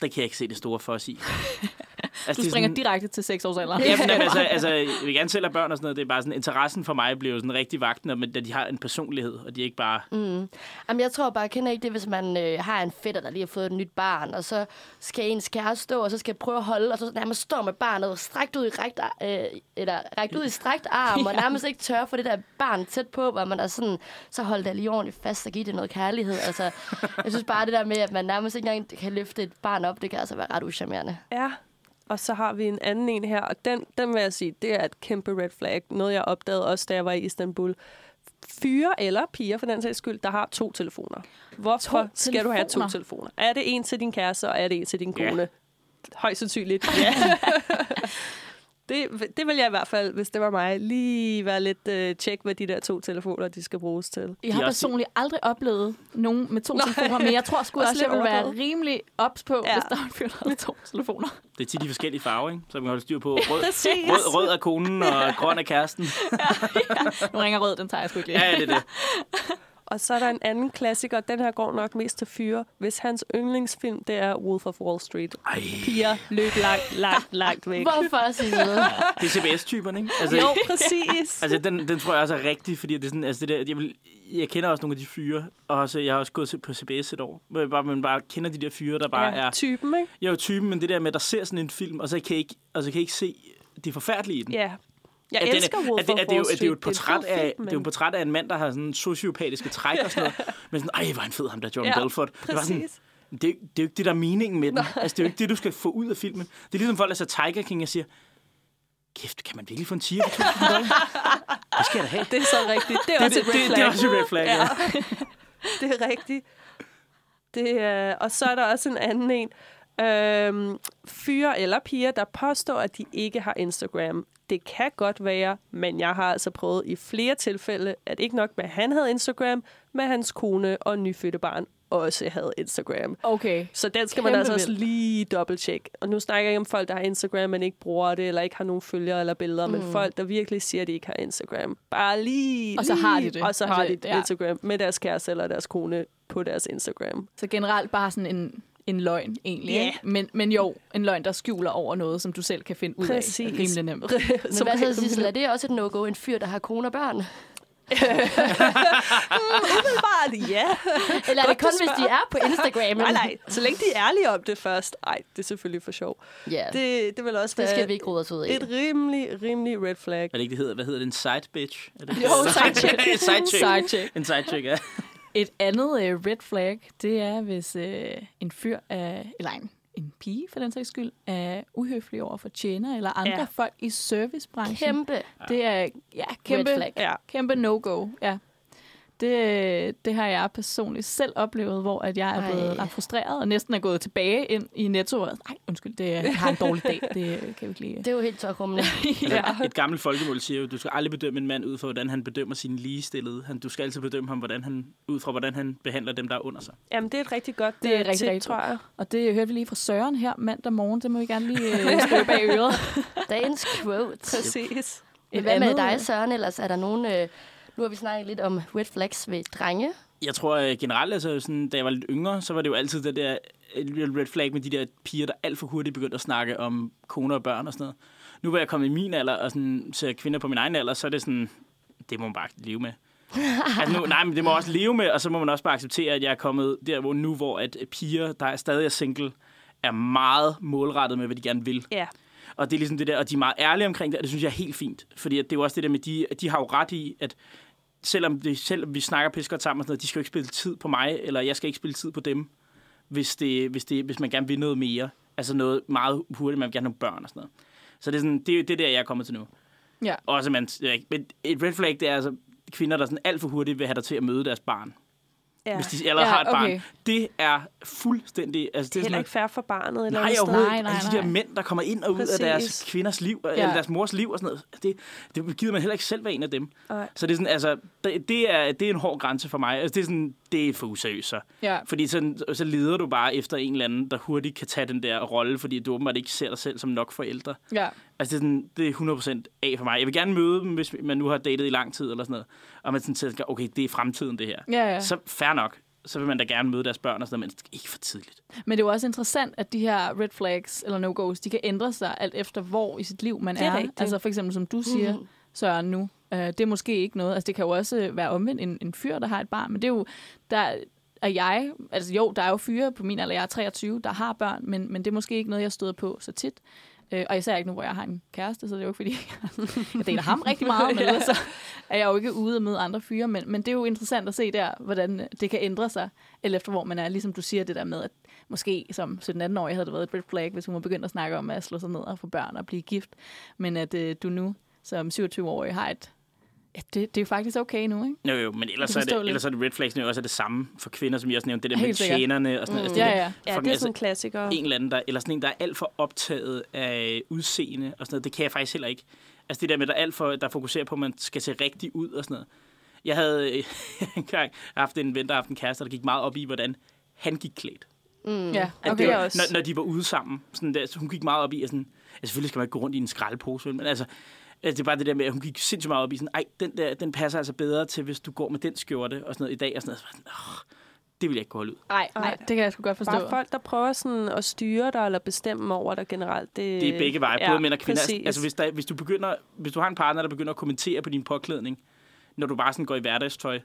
der kan jeg ikke se det store for os i. altså, Du springer direkte til 6 års alder. Ja, men, altså, altså, jeg vil gerne selv have børn og sådan noget. Det er bare sådan, interessen for mig bliver jo sådan rigtig vagten, men da de har en personlighed, og de er ikke bare... Mm. Jamen, jeg tror bare, jeg kender ikke det, hvis man øh, har en fætter, der lige har fået et nyt barn, og så skal ens kæreste stå, og så skal prøve at holde, og så nærmest står med barnet strækt ud i rækt, øh, eller rækt ud i strækt arm, og nærmest ikke tør for det der barn tæt på, hvor man er sådan, så hold det lige ordentligt fast og give det noget kærlighed. Altså, jeg synes bare det der med, at man nærmest ikke engang kan løfte et barn op, det kan altså være ret uschammerende. Ja, og så har vi en anden en her, og den, den vil jeg sige, det er et kæmpe red flag. Noget, jeg opdagede også, da jeg var i Istanbul. Fyre eller piger, for den sags skyld, der har to telefoner. Hvorfor To skal du have to telefoner? telefoner? Er det en til din kæreste, og er det en til din Ja. kone? Højst sandsynligt. Ja. Det, det vil jeg i hvert fald, hvis det var mig, lige være lidt uh, tjek, hvad de der to telefoner, de skal bruges til. Jeg har er personligt aldrig oplevet nogen med to Nej. telefoner, men jeg tror sgu Også også, jeg vil være rimelig ops på, Ja. hvis der var en fyr, der havde to telefoner. Det er tit de forskellige farver, ikke? Så man kan holde styr på rød, rød, rød er konen, og grøn er kæresten. Nu ringer rød, den tager jeg sgu ikke lige. Ja, ja, det er det. Og så er der en anden klassiker, den her går nok mest til fyre. Hvis hans yndlingsfilm, det er Wolf of Wall Street. Ej, Piger løb langt, langt, langt væk. Hvorfor sige noget? det er CBS-typerne, ikke? Altså, Jo, præcis. Altså, den, den tror jeg også er rigtig, fordi det er sådan, altså det der, jeg, vil, jeg kender også nogle af de fyre, og også, jeg har også gået på CBS et år, hvor jeg bare, man bare kender de der fyre, der bare ja, er, typen, ikke? er jo typen, men det der med, der ser sådan en film, og så kan jeg ikke, altså, kan jeg ikke se det forfærdelige i den. Ja. Jeg At den er- elsker Wolf at det, at det, er Wall at det er jo et portræt Det af, film, det er jo et men- portræt af en mand, der har sådan sociopatiske træk og sådan noget. Men sådan, ej, er han fed, ham der Jordan Ja, Belfort. Det var sådan, Præcis. det, er jo- det er jo ikke det, der er meningen med den. Altså, det er jo ikke det, du skal få ud af filmen. Det er ligesom folk, der ser Tiger King og siger, kæft, kan man virkelig få en tiger for 1000 dollar? Det skal jeg da have. Det er så rigtigt. Det er Det, også det, et red det, flag. det er også et red flag, ja. Ja. det er rigtigt. Det er, og så er der også en anden en. Øhm, fyre eller piger, der påstår, at de ikke har Instagram. Det kan godt være, men jeg har altså prøvet i flere tilfælde, at ikke nok med, at han havde Instagram, men hans kone og nyfødte barn også havde Instagram. Okay. Så den skal man Kæmpe altså også lige dobbelt-check. Og nu snakker jeg om folk, der har Instagram, men ikke bruger det, eller ikke har nogen følgere eller billeder, mm. men folk, der virkelig siger, at de ikke har Instagram. Bare lige... Og så lige, har de det. Og så har Altså, de ja. Instagram med deres kæreste eller deres kone på deres Instagram. Så generelt bare sådan en, en løgn, egentlig. Ikke? Men, men jo, en løgn, der skjuler over noget, som du selv kan finde ud Præcis. af. Rimelig nemt. Men hvad så, Sissel, er det også et no-go, en fyr, der har kone og børn? Umiddelbart, ja. Eller er det kun, hvis de er på Instagram? nej, nej. Så længe de er ærlige om det først. Nej, det er selvfølgelig for sjov. Ja, det, Det, det vil også det være skal vi ikke rode os ud i. et rimelig, rimelig red flag. Er det ikke, det hedder? Hvad hedder det? En side bitch? Er det, Jo, sidechick. En sidechick. Sidechick. En sidechick, ja. Et andet uh, red flag, det er, hvis uh, en fyr er, eller en, en pige for den sags skyld, er uhøflig over for tjener eller andre Ja. ja. folk i servicebranchen. Kæmpe Det er ja, kæmpe, red flag. Ja. kæmpe no-go. Ja. Det, det har jeg personligt selv oplevet, hvor at jeg er Ej. blevet ret frustreret og næsten er gået tilbage ind i Netto. og Nej, undskyld, det, jeg har en dårlig dag. Det kan vi ikke lide. Det er jo helt tørkrummende. Altså, Et gammelt folkemål siger jo, du skal aldrig bedømme en mand ud fra, hvordan han bedømmer sine ligestillede. Han, du skal altid bedømme ham hvordan han, ud fra, hvordan han behandler dem, der er under sig. Jamen, det er et rigtig godt Det er øh, rigtig, tip, rigtig tror jeg. Og det hørte vi lige fra Søren her mandag morgen. Det må vi gerne lige øh, skrive bag øret. Dagens quote. Præcis. Hvad med dig, Søren? Ellers er der nogen... Øh, nu har vi snakket lidt om red flags ved drenge. Jeg tror øh, generelt, altså, sådan, da jeg var lidt yngre, så var det jo altid det der øh, red flag med de der piger, der alt for hurtigt begyndte at snakke om koner og børn og sådan noget. Nu hvor jeg kommet i min alder og sådan, ser kvinder på min egen alder, så er det sådan, det må man bare leve med. altså nu, nej, men det må også leve med, og så må man også bare acceptere, at jeg er kommet der hvor nu, hvor at piger, der er stadig er single, er meget målrettet med, hvad de gerne vil. Ja. Og det er ligesom det der, og de er meget ærlige omkring det, og det synes jeg er helt fint. Fordi at det er jo også det der med, de, de har jo ret i, at selvom, det, selvom vi snakker pis godt sammen og sådan noget, de skal jo ikke spille tid på mig, eller jeg skal ikke spille tid på dem, hvis, det, hvis, det, hvis man gerne vil noget mere. Altså noget meget hurtigt, man vil gerne have nogle børn og sådan noget. Så det er, sådan, det, er- det er der, jeg er kommet til nu. Ja. Også, man, men et red flag, det er altså kvinder, der sådan alt for hurtigt vil have dig til at møde deres barn. Ja. Hvis de allerede Ja, har et barn. okay. Det er fuldstændig... Altså, det er sådan heller noget- ikke fair for barnet. Eller Nej, noget overhovedet Nej, ikke. nej, Altså, de der nej. mænd, der kommer ind og ud af deres kvinders liv, ja. Ja. eller deres mors liv og sådan noget, det, det gider man heller ikke selv være en af dem. Nej. Så det er sådan, altså, det, det, er, det er en hård grænse for mig. Altså, det er sådan, det er for useriøst, så. Ja. Fordi sådan, så leder du bare efter en eller anden, der hurtigt kan tage den der rolle, fordi du åbenbart ikke ser dig selv som nok forældre. Ja. Altså, det er, sådan, det er 100% af for mig. Jeg vil gerne møde dem, hvis man nu har datet i lang tid eller sådan noget. Og man sådan tænker, okay, det er fremtiden, det her. Ja, ja. Så fair nok. Så vil man da gerne møde deres børn og sådan noget, men ikke for tidligt. Men det er jo også interessant, at de her red flags eller no-go's, de kan ændre sig alt efter, hvor i sit liv man Det er er. rigtigt. Altså for eksempel, som du siger, Mhm. Søren, nu. Øh, det er måske ikke noget. Altså det kan jo også være omvendt en, en fyr, der har et barn. Men det er jo, der er jeg, altså jo, der er jo fyre på min alder, jeg er 23, der har børn, men, men det er måske ikke noget, jeg støder på så tit. Øh, og især ikke nu, hvor jeg har en kæreste, så det er jo ikke fordi, jeg deler ham rigtig meget, men ellers så er jeg jo ikke ude møde andre fyre. Men, men det er jo interessant at se der, hvordan det kan ændre sig, eller efter hvor man er. Ligesom du siger det der med, at måske som 17-18-årig havde det været et red flag, hvis hun var begyndt at snakke om at slå sig ned og få børn og blive gift. Men at øh, du nu som 27-årig har et... Ja, det, det er jo faktisk okay nu, ikke? Jo, jo, men ellers, Det så er, det, ellers er det red flags jo også er det samme for kvinder, som jeg også nævnte. Det der Helt med sikkert. tjenerne og sådan noget. Mm. Altså, Ja, det, ja. Ja, for- det er altså, sådan en klassiker. en eller anden, der, eller sådan en, der er alt for optaget af udseende og sådan noget. Det kan jeg faktisk heller ikke. Altså det der med, der er alt for, der fokuserer på, at man skal se rigtig ud og sådan noget. Jeg havde engang haft en ven, der haft en kæreste, der gik meget op i, hvordan han gik klædt. Mm. Ja, At okay. det var, også. når, når, de var ude sammen. Sådan der, så hun gik meget op i, at sådan, ja, selvfølgelig skal man ikke gå rundt i en skraldepose, men altså, altså, det er bare det der med, at hun gik sindssygt meget op i sådan, ej, den der, den passer altså bedre til, hvis du går med den skjorte og sådan noget i dag, og sådan noget. Så var jeg sådan, "Åh, det vil jeg ikke kunne holde ud. Nej, nej, det kan jeg sgu godt forstå. Bare folk, der prøver sådan at styre dig eller bestemme over dig generelt. Det, Det er begge veje, både mænd og kvinder. Præcis. Altså, hvis, der, hvis, du begynder, hvis du har en partner, der begynder at kommentere på din påklædning, når du bare sådan går i hverdagstøj,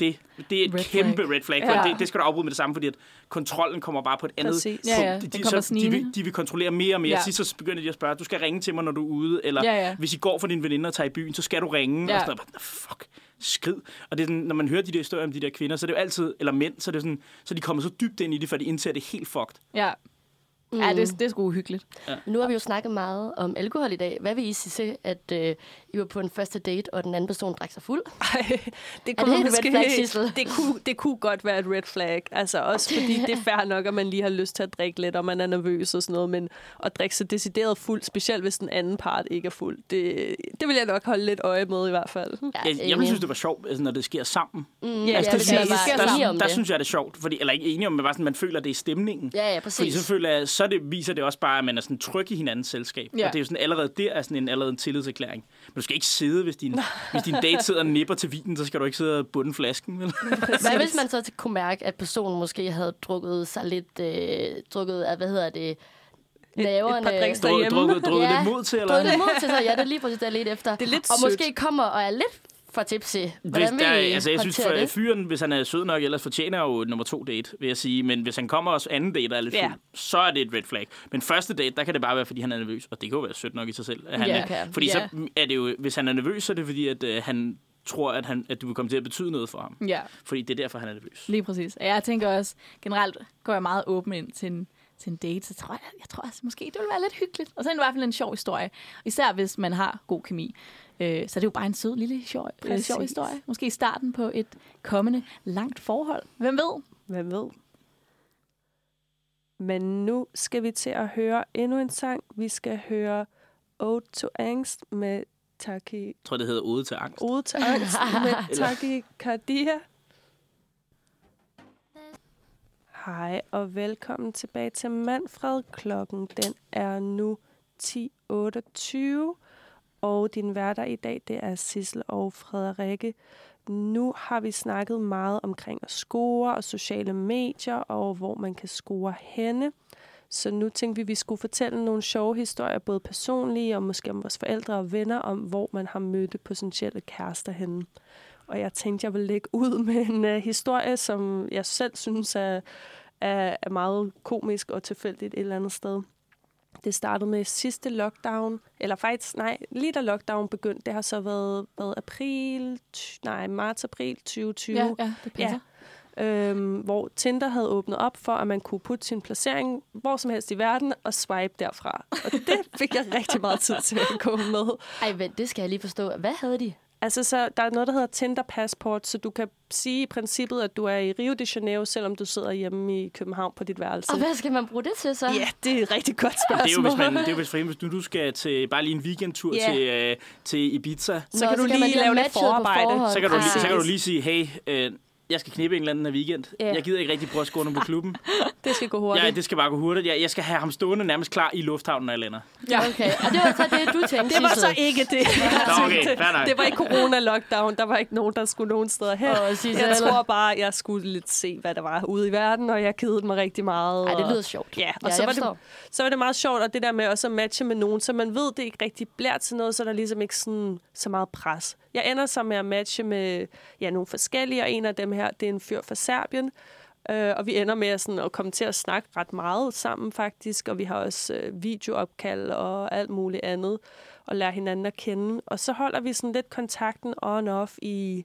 det, det er et Red kæmpe flag. red flag. Ja. Ja. Det, det skal du afbryde med det samme, fordi at kontrollen kommer bare på et andet Præcis. Ja, ja, punkt. den De, så, de, vil, de vil kontrollere mere og mere. Ja. Ja. Sidst så begynder de at spørge, du skal ringe til mig, når du er ude, eller Ja, ja. hvis I går for din veninde og tager i byen, så skal du ringe. Ja. Og sådan noget. Fuck, skrid. Og det er sådan, når man hører de der historier om de der kvinder, så er det jo altid, eller mænd, så er det sådan, så de kommer så dybt ind i det, for de indser det helt fucked. Ja, Mm. ja det, er- det er sgu uhyggeligt. Nu har vi jo snakket meget om alkohol i dag. Hvad vil I sige at øh, I var på en første date, og den anden person drak sig fuld? Ej, det, det kunne et red måske, flag, Sissel? det, kunne, det kunne godt være et red flag. Altså også fordi det er fair nok, at man lige har lyst til at drikke lidt, og man er nervøs og sådan noget. Men at drikke sig decideret fuld, specielt hvis den anden part ikke er fuld, det, det vil jeg nok holde lidt øje med i hvert fald. Ja, Jeg, jeg vil synes, det var sjovt, altså, når det sker sammen. Mm, Ja, ja, Altså, det det, kan der, jeg der, der, der, det. synes jeg, det er sjovt. Fordi, eller ikke enige om, men bare sådan, man føler, det er stemningen. Ja, ja, Fordi præcis. så, føler jeg, så det, viser det også bare, at man er sådan tryg i hinandens selskab. Ja. Og det er jo sådan allerede der er sådan en, allerede en tillidserklæring. Men du skal ikke sidde, hvis din, hvis din date sidder og nipper til vinen, så skal du ikke sidde og bunde flasken. Vel? Hvad hvis man så kunne mærke, at personen måske havde drukket sig lidt, øh, drukket af, hvad hedder det, et naverne, par drinks derhjemme. drukket, drukket Ja. lidt mod til, eller? drukket lidt mod til sig. Ja, det er lige præcis det, jeg ledte efter. Det er lidt og sødt. måske kommer og er lidt for tipsy. Hvis Hvordan vil der, altså, jeg synes, for det? fyren, hvis han er sød nok, ellers fortjener jo nummer to date, vil jeg sige. Men hvis han kommer også anden date og er lidt Ja. fuld, så er det et red flag. Men første date, der kan det bare være, fordi han er nervøs. Og det kan jo være sødt nok i sig selv. At han Ja, er, kan. fordi Ja. så er det jo, hvis han er nervøs, så er det fordi, at øh, han tror, at, han, at du vil komme til at betyde noget for ham. Ja, Fordi det er derfor, han er nervøs. lige præcis. Og jeg tænker også, generelt går jeg meget åben ind til en, til en date, så tror jeg, jeg tror altså, måske det vil være lidt hyggeligt. Og så er det i hvert fald en sjov historie. Især hvis man har god kemi. Øh, så er det jo bare en sød lille sjov, øh, sjov Præcis. historie. Måske i starten på et kommende langt forhold. Hvem ved? Hvem ved? Men nu skal vi til at høre endnu en sang. Vi skal høre Ode to Angst med Taki... Jeg tror, det hedder Ode til angst. Ode til Angst med Taki Kardia. Hej og velkommen tilbage til Manfred. Klokken den er nu 10.28, og din værter i dag, det er Sissel og Frederikke. nu har vi snakket meget omkring at score og sociale medier, og hvor man kan score henne. Så nu tænkte vi, at vi skulle fortælle nogle sjove historier, både personlige og måske om vores forældre og venner, om hvor man har mødt potentielle kærester henne. Og jeg tænkte, jeg vil lægge ud med en uh, historie, som jeg selv synes er, er, er meget komisk og tilfældigt et eller andet sted. Det startede med sidste lockdown, eller faktisk, nej, lige da lockdown begyndte, det har så været, været april, nej, marts-april 2020. Ja, ja, det passer. Ja. Øhm, hvor Tinder havde åbnet op for, at man kunne putte sin placering hvor som helst i verden og swipe derfra. Og det fik jeg rigtig meget tid til at gå med. Ej, vent, det skal jeg lige forstå. Hvad havde de? Altså, så der er noget, der hedder Tinder Passport, så du kan sige i princippet, at du er i Rio de Janeiro, selvom du sidder hjemme i København på dit værelse. Og hvad skal man bruge det til så? Ja, det er et rigtig godt spørgsmål. Det er jo, hvis, man, det er jo, hvis, for eksempel, hvis nu du skal til bare lige en weekendtur Ja. til, øh, til Ibiza, så Nå, kan du så man lige lave lidt forarbejde. så kan, du lige, så kan du lige sige, hey, øh, jeg skal knippe en eller anden af weekend. Ja. Jeg gider ikke rigtig prøve at score nogen på klubben. Det skal gå hurtigt. Ja, det skal bare gå hurtigt. Jeg, jeg skal have ham stående nærmest klar i lufthavnen, når jeg lander. Ja. Okay, og det var så det, du tænkte Det var så ikke det. Nå, okay, fair nok. det var ikke corona-lockdown. Der var ikke nogen, der skulle nogen steder hen. Jeg tror bare, jeg skulle lidt se, hvad der var ude i verden, og jeg kedede mig rigtig meget. Ej, det lyder sjovt. Ja, og Ja, så, var det, så var det meget sjovt, og det der med også at matche med nogen, så man ved, det ikke rigtig bliver til noget, så er der ligesom ikke sådan, så meget pres. Jeg ender så med at matche med ja, nogle forskellige, og en af dem her, det er en fyr fra Serbien, øh, og vi ender med at, sådan, at komme til at snakke ret meget sammen faktisk, og vi har også øh, videoopkald og alt muligt andet, og lære hinanden at kende. Og så holder vi sådan lidt kontakten on-off i,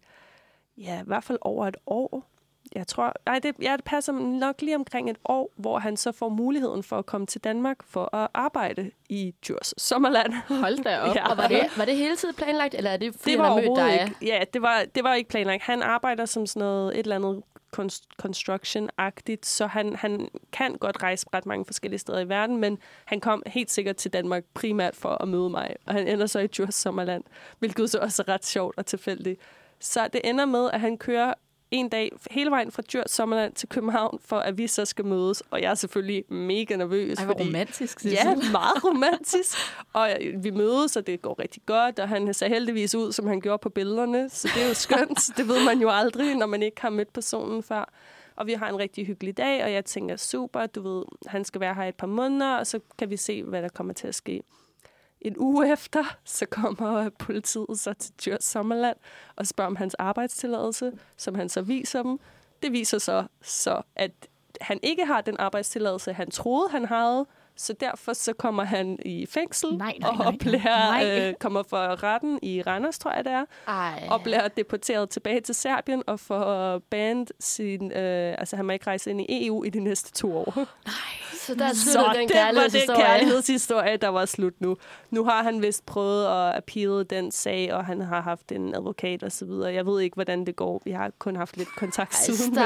ja, i hvert fald over et år. Jeg tror, nej, det, det passer nok lige omkring et år, hvor han så får muligheden for at komme til Danmark for at arbejde i Djurs Sommerland. Hold da op. Ja. Og var det, var det hele tiden planlagt, eller er det fordi, Det han var har mødt dig? ikke. Ja, det var, det var ikke planlagt. Han arbejder som sådan noget, et eller andet const- construction-agtigt, så han, han kan godt rejse ret mange forskellige steder i verden, men han kom helt sikkert til Danmark primært for at møde mig, og han ender så i Djurs Sommerland, hvilket så også er ret sjovt og tilfældigt. Så det ender med, at han kører en dag hele vejen fra Djurs Sommerland til København, for at vi så skal mødes, og jeg er selvfølgelig mega nervøs. Ej, hvor fordi romantisk, Sissel. Ja, meget romantisk. Og øh, vi mødes, og det går rigtig godt, og han ser heldigvis ud, som han gjorde på billederne, så det er jo skønt. det ved man jo aldrig, når man ikke har mødt personen før. Og vi har en rigtig hyggelig dag, og jeg tænker, super, du ved, han skal være her et par måneder, og så kan vi se, hvad der kommer til at ske. En uge efter, så kommer politiet så til Djurs Sommerland og spørger om hans arbejdstilladelse, som han så viser dem. Det viser så, så at han ikke har den arbejdstilladelse, han troede, han havde. Så derfor så kommer han i fængsel Nej, nej, og nej, nej. bliver, Nej. øh, kommer for retten i Randers, tror jeg det er, Ej. og bliver deporteret tilbage til Serbien og får band sin... Øh, altså, han må ikke rejse ind i EU i de næste to år. Så der er Så den det var den kærlighedshistorie. der var slut nu. Nu har han vist prøvet at appeale den sag, og han har haft en advokat og så videre. Jeg ved ikke, hvordan det går. Vi har kun haft lidt kontakt Ej, siden. men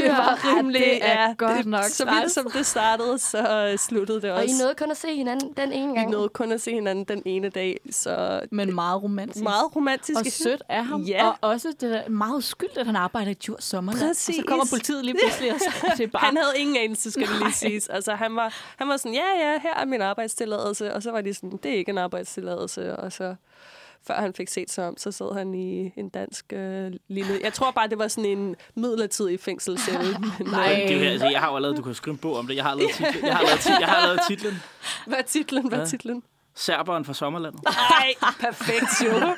det var rimelig... det er godt det, nok Så vidt træls. som det startede, så øh, sluttede det Og I også. nåede kun at se hinanden den ene Vi gang. nåede kun at se hinanden den ene dag, så Men meget romantisk. meget romantisk. Og sødt af ham. Ja. Og også det der meget skyldt, at han arbejder i Djurs Sommerland. Og Præcis. så kommer politiet lige pludselig og det er bare... Han havde ingen anelse, skal det lige siges. Altså, han var, han var sådan, ja, ja, her er min arbejdstilladelse. Og så var de sådan, det er ikke en arbejdstilladelse. Og så, før han fik set sig om, så sad han i en dansk øh, lille... Jeg tror bare, det var sådan en midlertidig fængselscelle. Nej. øh, Det, er altså, jeg har jo allerede, du kan skrive en bog om det. Jeg har lavet titlen. Jeg har lavet titlen. Hvad er titlen? Hvad er Ja. titlen? Serberen fra Sommerlandet. Nej, perfekt jo. Men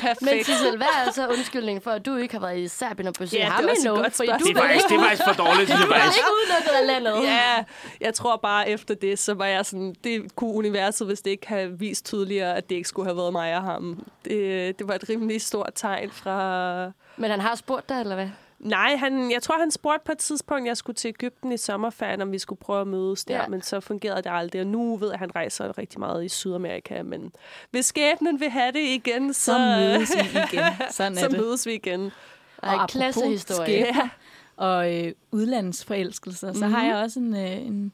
Perfekt. Sissel, hvad er altså undskyldningen for, at du ikke har været i Serbien og besøgt Ja, det ham endnu? godt Fordi du. Det er faktisk, det er faktisk for dårligt, synes jeg du er faktisk. ikke udelukket af landet. Ja, jeg tror bare efter det, så var jeg sådan, det kunne universet, hvis det ikke havde vist tydeligere, at det ikke skulle have været mig og ham. Det, det var et rimelig stort tegn fra... Men han har spurgt dig, eller hvad? Nej, han, jeg tror, han spurgte på et tidspunkt, jeg skulle til Ægypten i sommerferien, om vi skulle prøve at mødes der, Ja. men så fungerede det aldrig. Og nu ved jeg, at han rejser rigtig meget i Sydamerika, men hvis skæbnen vil have det igen, så, Så mødes vi igen. Sådan er så det. mødes vi igen. Ej, apropos klassehistorie. Ja. og øh, udlandsforelskelser, så har jeg også en, øh, en,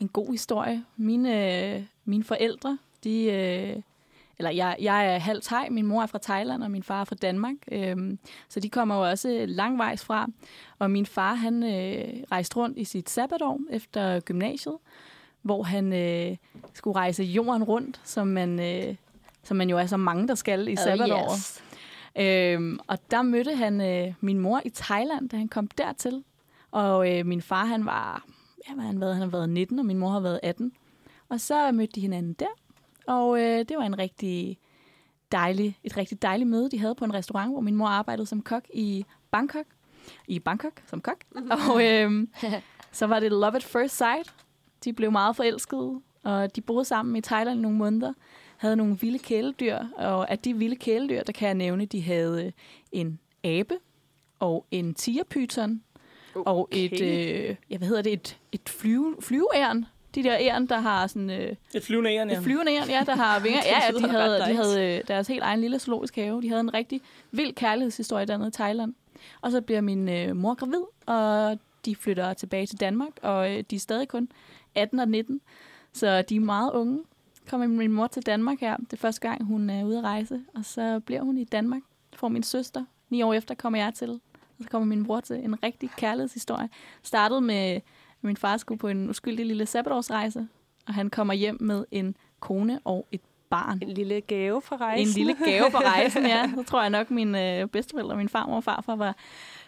en god historie. Mine, øh, mine forældre, de... Øh, eller jeg, jeg er halv thai, min mor er fra Thailand, og min far er fra Danmark. Øhm, så de kommer jo også langvejs fra. Og min far, han øh, rejste rundt i sit sabbatår efter gymnasiet, hvor han øh, skulle rejse jorden rundt, som man, øh, som man jo er så mange, der skal i sabbatåret. yes. Øhm, og der mødte han øh, min mor i Thailand, da han kom dertil. Og øh, min far, han var, ja, hvad han været? Han har været 19, og min mor har været 18. Og så mødte de hinanden der. Og øh, det var en rigtig dejlig, et rigtig dejligt møde, de havde på en restaurant, hvor min mor arbejdede som kok i Bangkok. I Bangkok som kok. Og øh, så var det love at first sight. De blev meget forelskede, og de boede sammen i Thailand i nogle måneder. Havde nogle vilde kæledyr, og af de vilde kæledyr, der kan jeg nævne, de havde en abe og en tigerpyton og et, øh, ja, hvad hedder det, et, et flyve, flyveæren. De der æren, der har sådan... Øh, Et flyvende æren, ja. et flyvende æren, ja, der har vinger. Ja, ja, de havde, de havde øh, deres helt egen lille zoologisk have. De havde en rigtig vild kærlighedshistorie dernede i Thailand. Og så bliver min øh, mor gravid, og de flytter tilbage til Danmark, og øh, de er stadig kun 18 og 19. Så de er meget unge. Kommer min mor til Danmark her. Det er første gang, hun er ude at rejse. Og så bliver hun i Danmark. Får min søster. Ni år efter kommer jeg til. Og så kommer min bror til. En rigtig kærlighedshistorie. Startede med, min far skulle på en uskyldig lille sabbatårsrejse. Og han kommer hjem med en kone og et barn. En lille gave fra rejsen. En lille gave på rejsen, ja. Så tror jeg nok, mine øh, bedsteforældre, min farmor og farfar var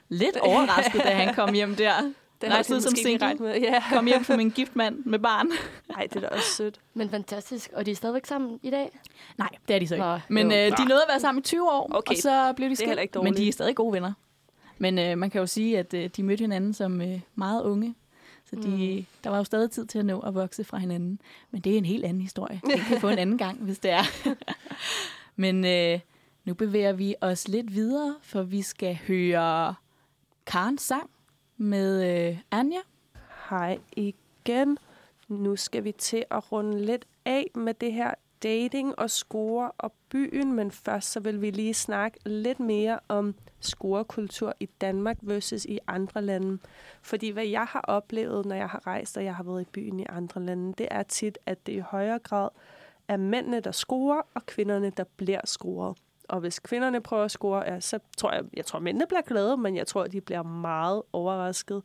lidt overrasket, da han kom hjem der. Den Rejste ud som single. Med. Ja. Kom hjem som en gift mand med barn. Ej, det er da også sødt. Men fantastisk. Og de er stadigvæk sammen i dag? Nej, det er de så ikke. Nå, Men jo. øh, de nåede at være sammen i 20 år, Okay, og så blev de skilt. Men de er stadig gode venner. Men øh, man kan jo sige, at øh, de mødte hinanden som øh, meget unge. Så de, mm. der var jo stadig tid til at nå at vokse fra hinanden. Men det er en helt anden historie. Den kan få en anden gang, hvis det er. Men øh, nu bevæger vi os lidt videre, for vi skal høre Karens sang med øh, Anja. Hej igen. Nu skal vi til at runde lidt af med det her dating og score og byen, men først så vil vi lige snakke lidt mere om scorekultur i Danmark versus i andre lande. Fordi hvad jeg har oplevet, når jeg har rejst, og jeg har været i byen i andre lande, det er tit, at det i højere grad er mændene, der scorer, og kvinderne, der bliver scoret. Og hvis kvinderne prøver at score, ja, så tror jeg, jeg tror, mændene bliver glade, men jeg tror, de bliver meget overrasket.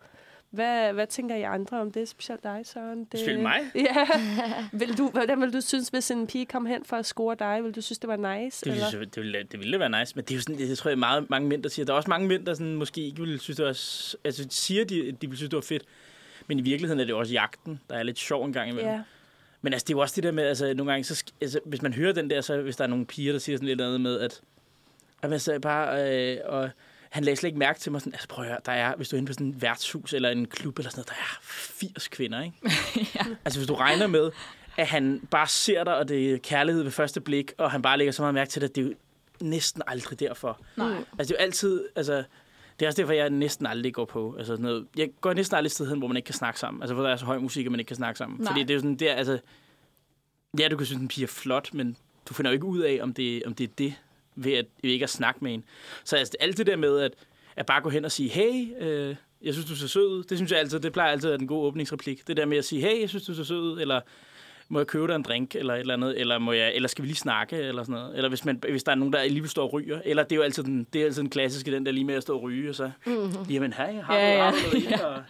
Hvad, hvad tænker I andre om det? Specielt dig, Søren. Det... Specielt mig? Ja. vil du, hvordan vil du synes, hvis en pige kom hen for at score dig? Vil du synes, det var nice? Det ville, eller? det, ville, det ville være nice, men det er jo sådan, det, tror jeg meget, mange mænd, der siger. Der er også mange mænd, der sådan, måske ikke ville synes, det var... Altså, siger, de, de ville synes, det var fedt. Men i virkeligheden er det også jagten, der er lidt sjov en gang imellem. Ja. Men altså, det er jo også det der med, altså, nogle gange, så, altså, hvis man hører den der, så hvis der er nogle piger, der siger sådan lidt andet med, at, at man så bare, øh, og han lagde slet ikke mærke til mig sådan, altså prøv at høre, der er, hvis du er inde på sådan et værtshus eller en klub eller sådan noget, der er 80 kvinder, ikke? ja. Altså, hvis du regner med, at han bare ser dig, og det er kærlighed ved første blik, og han bare lægger så meget mærke til dig, det er jo næsten aldrig derfor. Nej. Altså, det er jo altid, altså, det er også derfor, jeg næsten aldrig går på. Altså, sådan noget, jeg går næsten aldrig sted hen, hvor man ikke kan snakke sammen. Altså, hvor der er så høj musik, at man ikke kan snakke sammen. Nej. Fordi det er jo sådan, der, altså, ja, du kan synes, en pige er flot, men du finder jo ikke ud af, om det, om det er det, ved at ved ikke at snakke med en. Så altså, alt det der med, at, at bare gå hen og sige, hey, øh, jeg synes, du ser sød ud, det synes jeg altid, det plejer altid at være den gode åbningsreplik. Det der med at sige, hey, jeg synes, du ser sød ud, eller må jeg købe dig en drink, eller et eller andet, eller, må jeg, eller skal vi lige snakke, eller sådan noget. Eller hvis, man, hvis der er nogen, der alligevel står og ryger, eller det er jo altid den, det er altid den klassiske, den der lige med at stå og ryge, og så, mm-hmm. jamen, hey, har, Ja, du, ja. har du noget ild, og,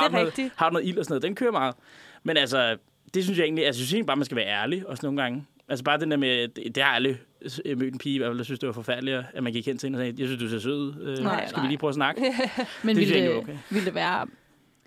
har, du noget, har du noget ild og sådan noget, den kører meget. Men altså, det synes jeg egentlig, altså, jeg synes egentlig bare, man skal være ærlig, også nogle gange. Altså bare den der med, det, det har aldrig øh, mødt en pige, i hvert fald, der synes, det var forfærdeligt, at man gik hen til hende og sagde, jeg synes, du ser sød ud. Øh, Nej, skal nej. vi lige prøve at snakke? Men Det ville, det, okay. ville, det være,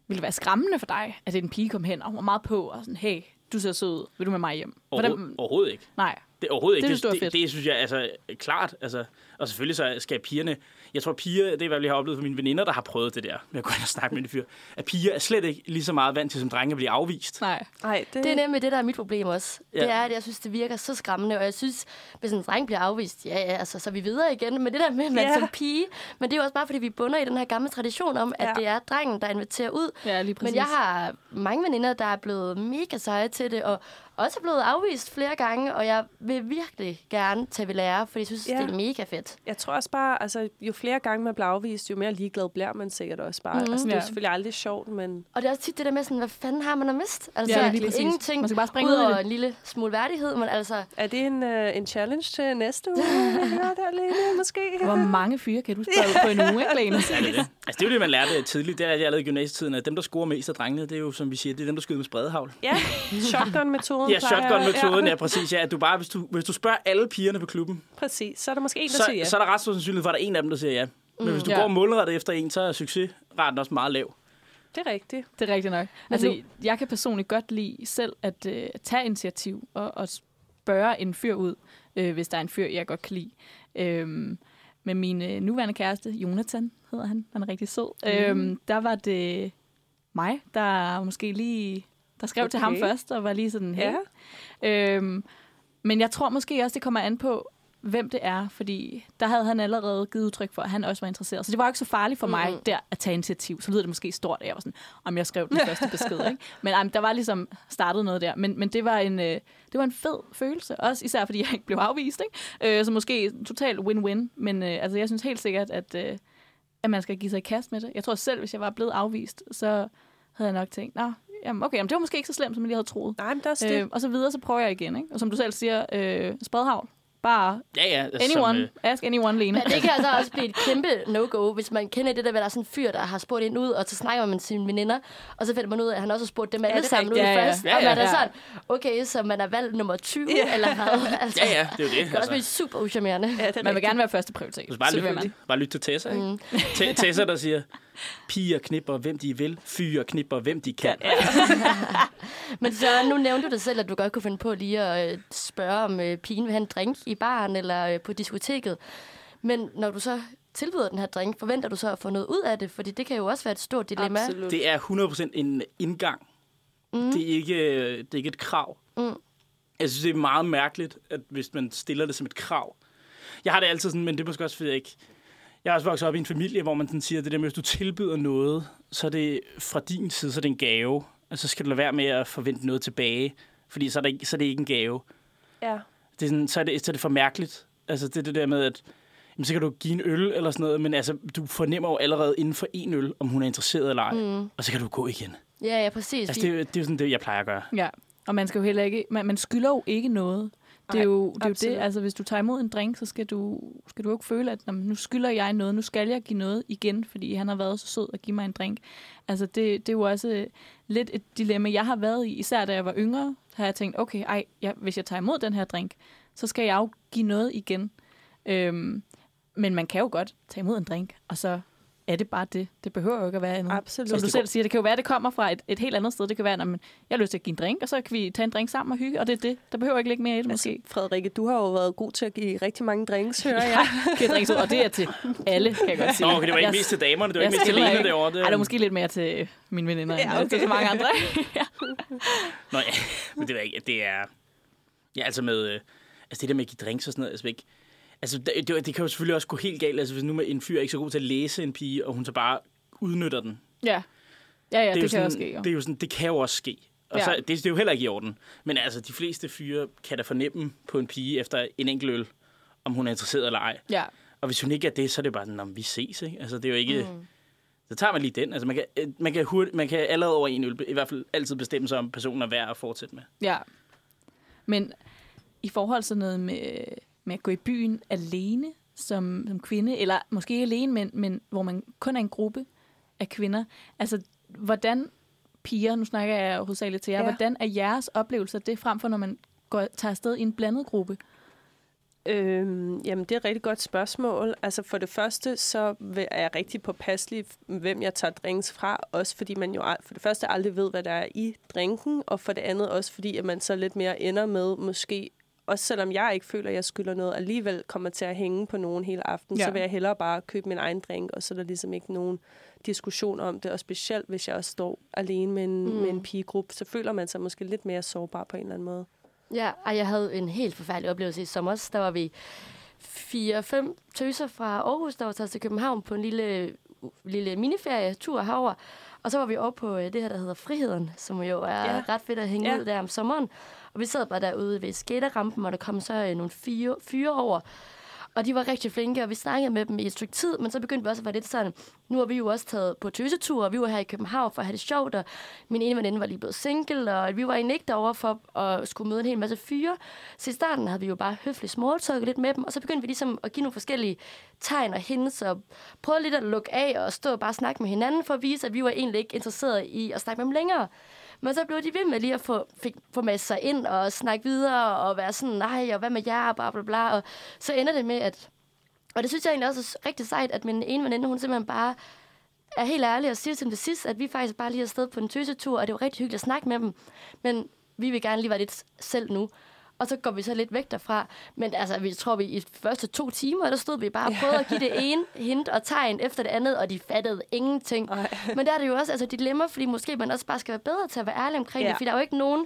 ville det være skræmmende for dig, at en pige kom hen og var meget på, og sådan, hey, du ser sød ud, vil du med mig hjem? Overhovedet, overhovedet ikke. Nej, Det er overhovedet ikke. Det er det, det, det, synes jeg altså klart. Altså, og selvfølgelig så skal pigerne... Jeg tror, piger, det er, hvad jeg har oplevet fra mine veninder, der har prøvet det der med at gå ind og snakke med en fyr. At piger er slet ikke lige så meget vant til som drenge at blive afvist. nej. Ej, det, Det er nemlig det, der er mit problem også. Ja. Det er, at jeg synes, det virker så skræmmende, og jeg synes, hvis en dreng bliver afvist, ja, ja, altså, så er vi videre igen. Men det der med, at man Ja. som pige, men det er jo også bare, fordi vi bunder i den her gamle tradition om, at Ja. det er drengen, der inviterer ud. Ja, lige præcis. Men jeg har mange veninder, der er blevet mega seje til det, og også er blevet afvist flere gange, og jeg vil virkelig gerne tage ved lære, for jeg synes, Ja. det er mega fedt. Jeg tror også bare, altså, jo flere gange man bliver afvist, jo mere ligeglad bliver man sikkert også bare. Mm, altså, det er Ja. jo selvfølgelig aldrig sjovt, men Og det er også tit det der med sådan, hvad fanden har man at miste? Altså, Ja, lige præcis. ingenting Man skal bare springe ud over det. en lille smule værdighed, men altså, er det en, uh, en challenge til næste uge? ja, der alene, måske. Hvor mange fyre kan du spørge på en uge, ikke, Lene? Ja, det, er det. Altså, det er jo det, man lærte tidligt. Det er, jeg lavede i gymnasietiden, at dem, der scorer mest af drengene, det er jo, som vi siger, det er dem, der skyder med spredehavl. Ja, shotgun-metoden Ja, plejer- shotgun metoden er præcis, ja, at du bare, hvis du, hvis du spørger alle pigerne på klubben, Præcis. Så er der måske en, der så, siger ja. så er der ret stor sandsynlighed for, at der er en af dem, der siger ja. Men hvis du Ja. går målrettet efter en, så er succesraten også meget lav. Det er rigtigt. Det er rigtigt nok. Men Altså, nu- jeg kan personligt godt lide selv at øh, tage initiativ og, og spørge en fyr ud, øh, hvis der er en fyr, jeg godt kan lide. Øhm, med min øh, nuværende kæreste, Jonathan hedder han, han er rigtig sød, mm. øhm, der var det mig, der måske lige der skrev okay. til ham først, og var lige sådan, hey. Ja. Øhm, men jeg tror måske også, det kommer an på, hvem det er, fordi der havde han allerede givet udtryk for, at han også var interesseret. Så det var ikke så farligt for mig Mm. der at tage initiativ. Så lyder det måske stort, at jeg var sådan, om jeg skrev den første besked. Ikke? Men um, der var ligesom startet noget der. Men, men det, var en, øh, det var en fed følelse, også især fordi jeg ikke blev afvist. Ikke? Øh, så måske total win-win. Men øh, altså, jeg synes helt sikkert, at, øh, at man skal give sig i kast med det. Jeg tror selv, hvis jeg var blevet afvist, så havde jeg nok tænkt, Nå, jamen, okay, jamen, det var måske ikke så slemt, som jeg lige havde troet. Nej, men det er også det. Øh, og så videre, så prøver jeg igen. Ikke? Og som du selv siger, øh, spredhavl. Bare Ja, ja. Altså, anyone. Som, øh, Ask anyone, Lene. Men det kan altså også blive et kæmpe no-go, hvis man kender det der, hvor der er sådan en fyr, der har spurgt en ud, og så snakker man med sine veninder, og så finder man ud af, at han også har spurgt dem alle er sammen ud. Ja, ja. først. Ja, Og man ja. er sådan, okay, så man er valgt nummer 20, Ja. eller hvad? Altså, ja, ja, det er jo det. Det er også blive super uschammerende. Ja, Man vil gerne være første prioritet. Skal bare, lytte, bare lytte til Tessa, ikke? Mm. Tessa, der siger, piger knipper, hvem de vil, fyre knipper, hvem de kan. Ja. Men så nu nævnte du dig selv, at du godt kunne finde på lige at øh, spørge, om øh, pigen vil have en drink i baren eller øh, på diskoteket. Men når du så tilbyder den her drink, forventer du så at få noget ud af det? Fordi det kan jo også være et stort dilemma. Absolut. Det er 100% en indgang. Mm. Det, er ikke, det er ikke et krav. Mm. Jeg synes, det er meget mærkeligt, at hvis man stiller det som et krav. Jeg har det altid sådan, men det er måske også, fordi jeg ikke... Jeg har også vokset op i en familie, hvor man sådan siger, det der med, hvis du tilbyder noget, så er det fra din side, så er det en gave. Altså, så skal du lade være med at forvente noget tilbage, fordi så er det ikke, så er det ikke en gave. Ja. Det er sådan, så, er det, så er det for mærkeligt. Altså, det er det der med, at jamen, så kan du give en øl eller sådan noget, men altså, du fornemmer jo allerede inden for en øl, om hun er interesseret eller ej, mm. og så kan du gå igen. Ja, ja, præcis. Altså, det, er jo- det er jo sådan det, jeg plejer at gøre. Ja, og man skal jo heller ikke... Man, man skylder jo ikke noget. Det er jo det, er jo det. Altså, hvis du tager imod en drink, så skal du, skal du ikke føle, at "Nå, men nu skylder jeg noget. Nu skal jeg give noget igen, fordi han har været så sød at give mig en drink. Altså, det, det er jo også lidt et dilemma, jeg har været i. Især da jeg var yngre, har jeg tænkt, okay, ej, jeg, hvis jeg tager imod den her drink, så skal jeg jo give noget igen. Øhm, men man kan jo godt tage imod en drink, og så er det bare det. Det behøver jo ikke at være andet. Absolut. Som du det selv siger, det kan jo være, at det kommer fra et, et helt andet sted. Det kan være, at jeg har lyst til at give en drink, og så kan vi tage en drink sammen og hygge, og det er det. Der behøver ikke ligge mere i det, Altså, måske. Frederikke, du har jo været god til at give rigtig mange drinks, hører jeg. Giver drinks ud, og det er til alle, kan jeg godt sige. Nå, okay, det var ikke Jeg- mest til damerne, det var ikke mest til Lene derovre. Det, Ej, det er måske lidt mere til mine veninder, Ja, ja, okay. okay. til mange andre. ja. Nå, ja, men det er ikke, det er... Ja, altså med... øh, Altså det der med at give drinks og sådan noget, altså ikke... Altså, det, det, det kan jo selvfølgelig også gå helt galt, altså hvis nu en fyr er ikke så god til at læse en pige, og hun så bare udnytter den. ja. Ja, ja, det, det kan sådan, også ske. Jo. Det, er jo sådan, det kan jo også ske. Og Ja. så, det, det er jo heller ikke i orden. Men altså, de fleste fyre kan da fornemme på en pige efter en enkelt øl, om hun er interesseret eller ej. Ja. Og hvis hun ikke er det, så er det bare sådan, om vi ses, ikke? Altså, det er jo ikke... Mm. Så tager man lige den. Altså, man kan, øh, man kan, hurtigt, man kan allerede over en øl, i hvert fald altid bestemme sig, om personen er værd at fortsætte med. Ja. Men i forhold til noget med, med at gå i byen alene som, som kvinde, eller måske ikke alene, men, men hvor man kun er en gruppe af kvinder, altså hvordan piger, nu snakker jeg hovedsageligt til jer, Ja. hvordan er jeres oplevelse af det, frem for når man går, tager afsted i en blandet gruppe? Øhm, jamen, det er et rigtig godt spørgsmål. Altså, for det første, så er jeg rigtig påpasselig, hvem jeg tager drinks fra. Også fordi man jo for det første aldrig ved, hvad der er i drinken. Og for det andet også fordi, at man så lidt mere ender med måske også selvom jeg ikke føler, at jeg skylder noget, alligevel kommer til at hænge på nogen hele aften, ja. Så vil jeg hellere bare købe min egen drink, og så er der ligesom ikke nogen diskussion om det. Og specielt, hvis jeg også står alene med en, mm. med en pigegruppe, så føler man sig måske lidt mere sårbar på en eller anden måde. Ja, og jeg havde en helt forfærdelig oplevelse i sommer. Der var vi fire-fem tøser fra Aarhus, der var taget til København på en lille, lille miniferie-tur herover. Og så var vi oppe på øh, det her, der hedder Friheden, som jo er Ja. ret fedt at hænge ja. ud der om sommeren. Og vi sad bare derude ved skaterampen, og der kom så øh, nogle fyre, fyre over. Og de var rigtig flinke, og vi snakkede med dem i et stykke tid, men så begyndte vi også at være lidt sådan, nu har vi jo også taget på tøsetur, og vi var her i København for at have det sjovt, og min ene veninde var lige blevet single, og vi var egentlig ikke derovre for at skulle møde en hel masse fyre. Så i starten havde vi jo bare høfligt smalltalket lidt med dem, og så begyndte vi ligesom at give nogle forskellige tegn og hints, og prøvede lidt at lukke af og stå og bare snakke med hinanden, for at vise, at vi var egentlig ikke interesserede i at snakke med dem længere. Men så blev de ved med lige at få, fik, få med sig ind og snakke videre og være sådan, nej, og hvad med jer, og bla bla bla. Og så ender det med, at... Og det synes jeg egentlig også er rigtig sejt, at min ene veninde, hun simpelthen bare er helt ærlig og siger til dem til sidst, at vi faktisk bare lige er afsted på en tøsetur, og det var rigtig hyggeligt at snakke med dem. Men vi vil gerne lige være lidt selv nu. Og så går vi så lidt væk derfra. Men altså, vi tror, vi i de første to timer, der stod vi bare og prøvede at give det ene hint og tegn efter det andet, og de fattede ingenting. Ej. Men der er det jo også altså, dilemma, fordi måske man også bare skal være bedre til at være ærlig omkring ja. Det, fordi der er jo ikke nogen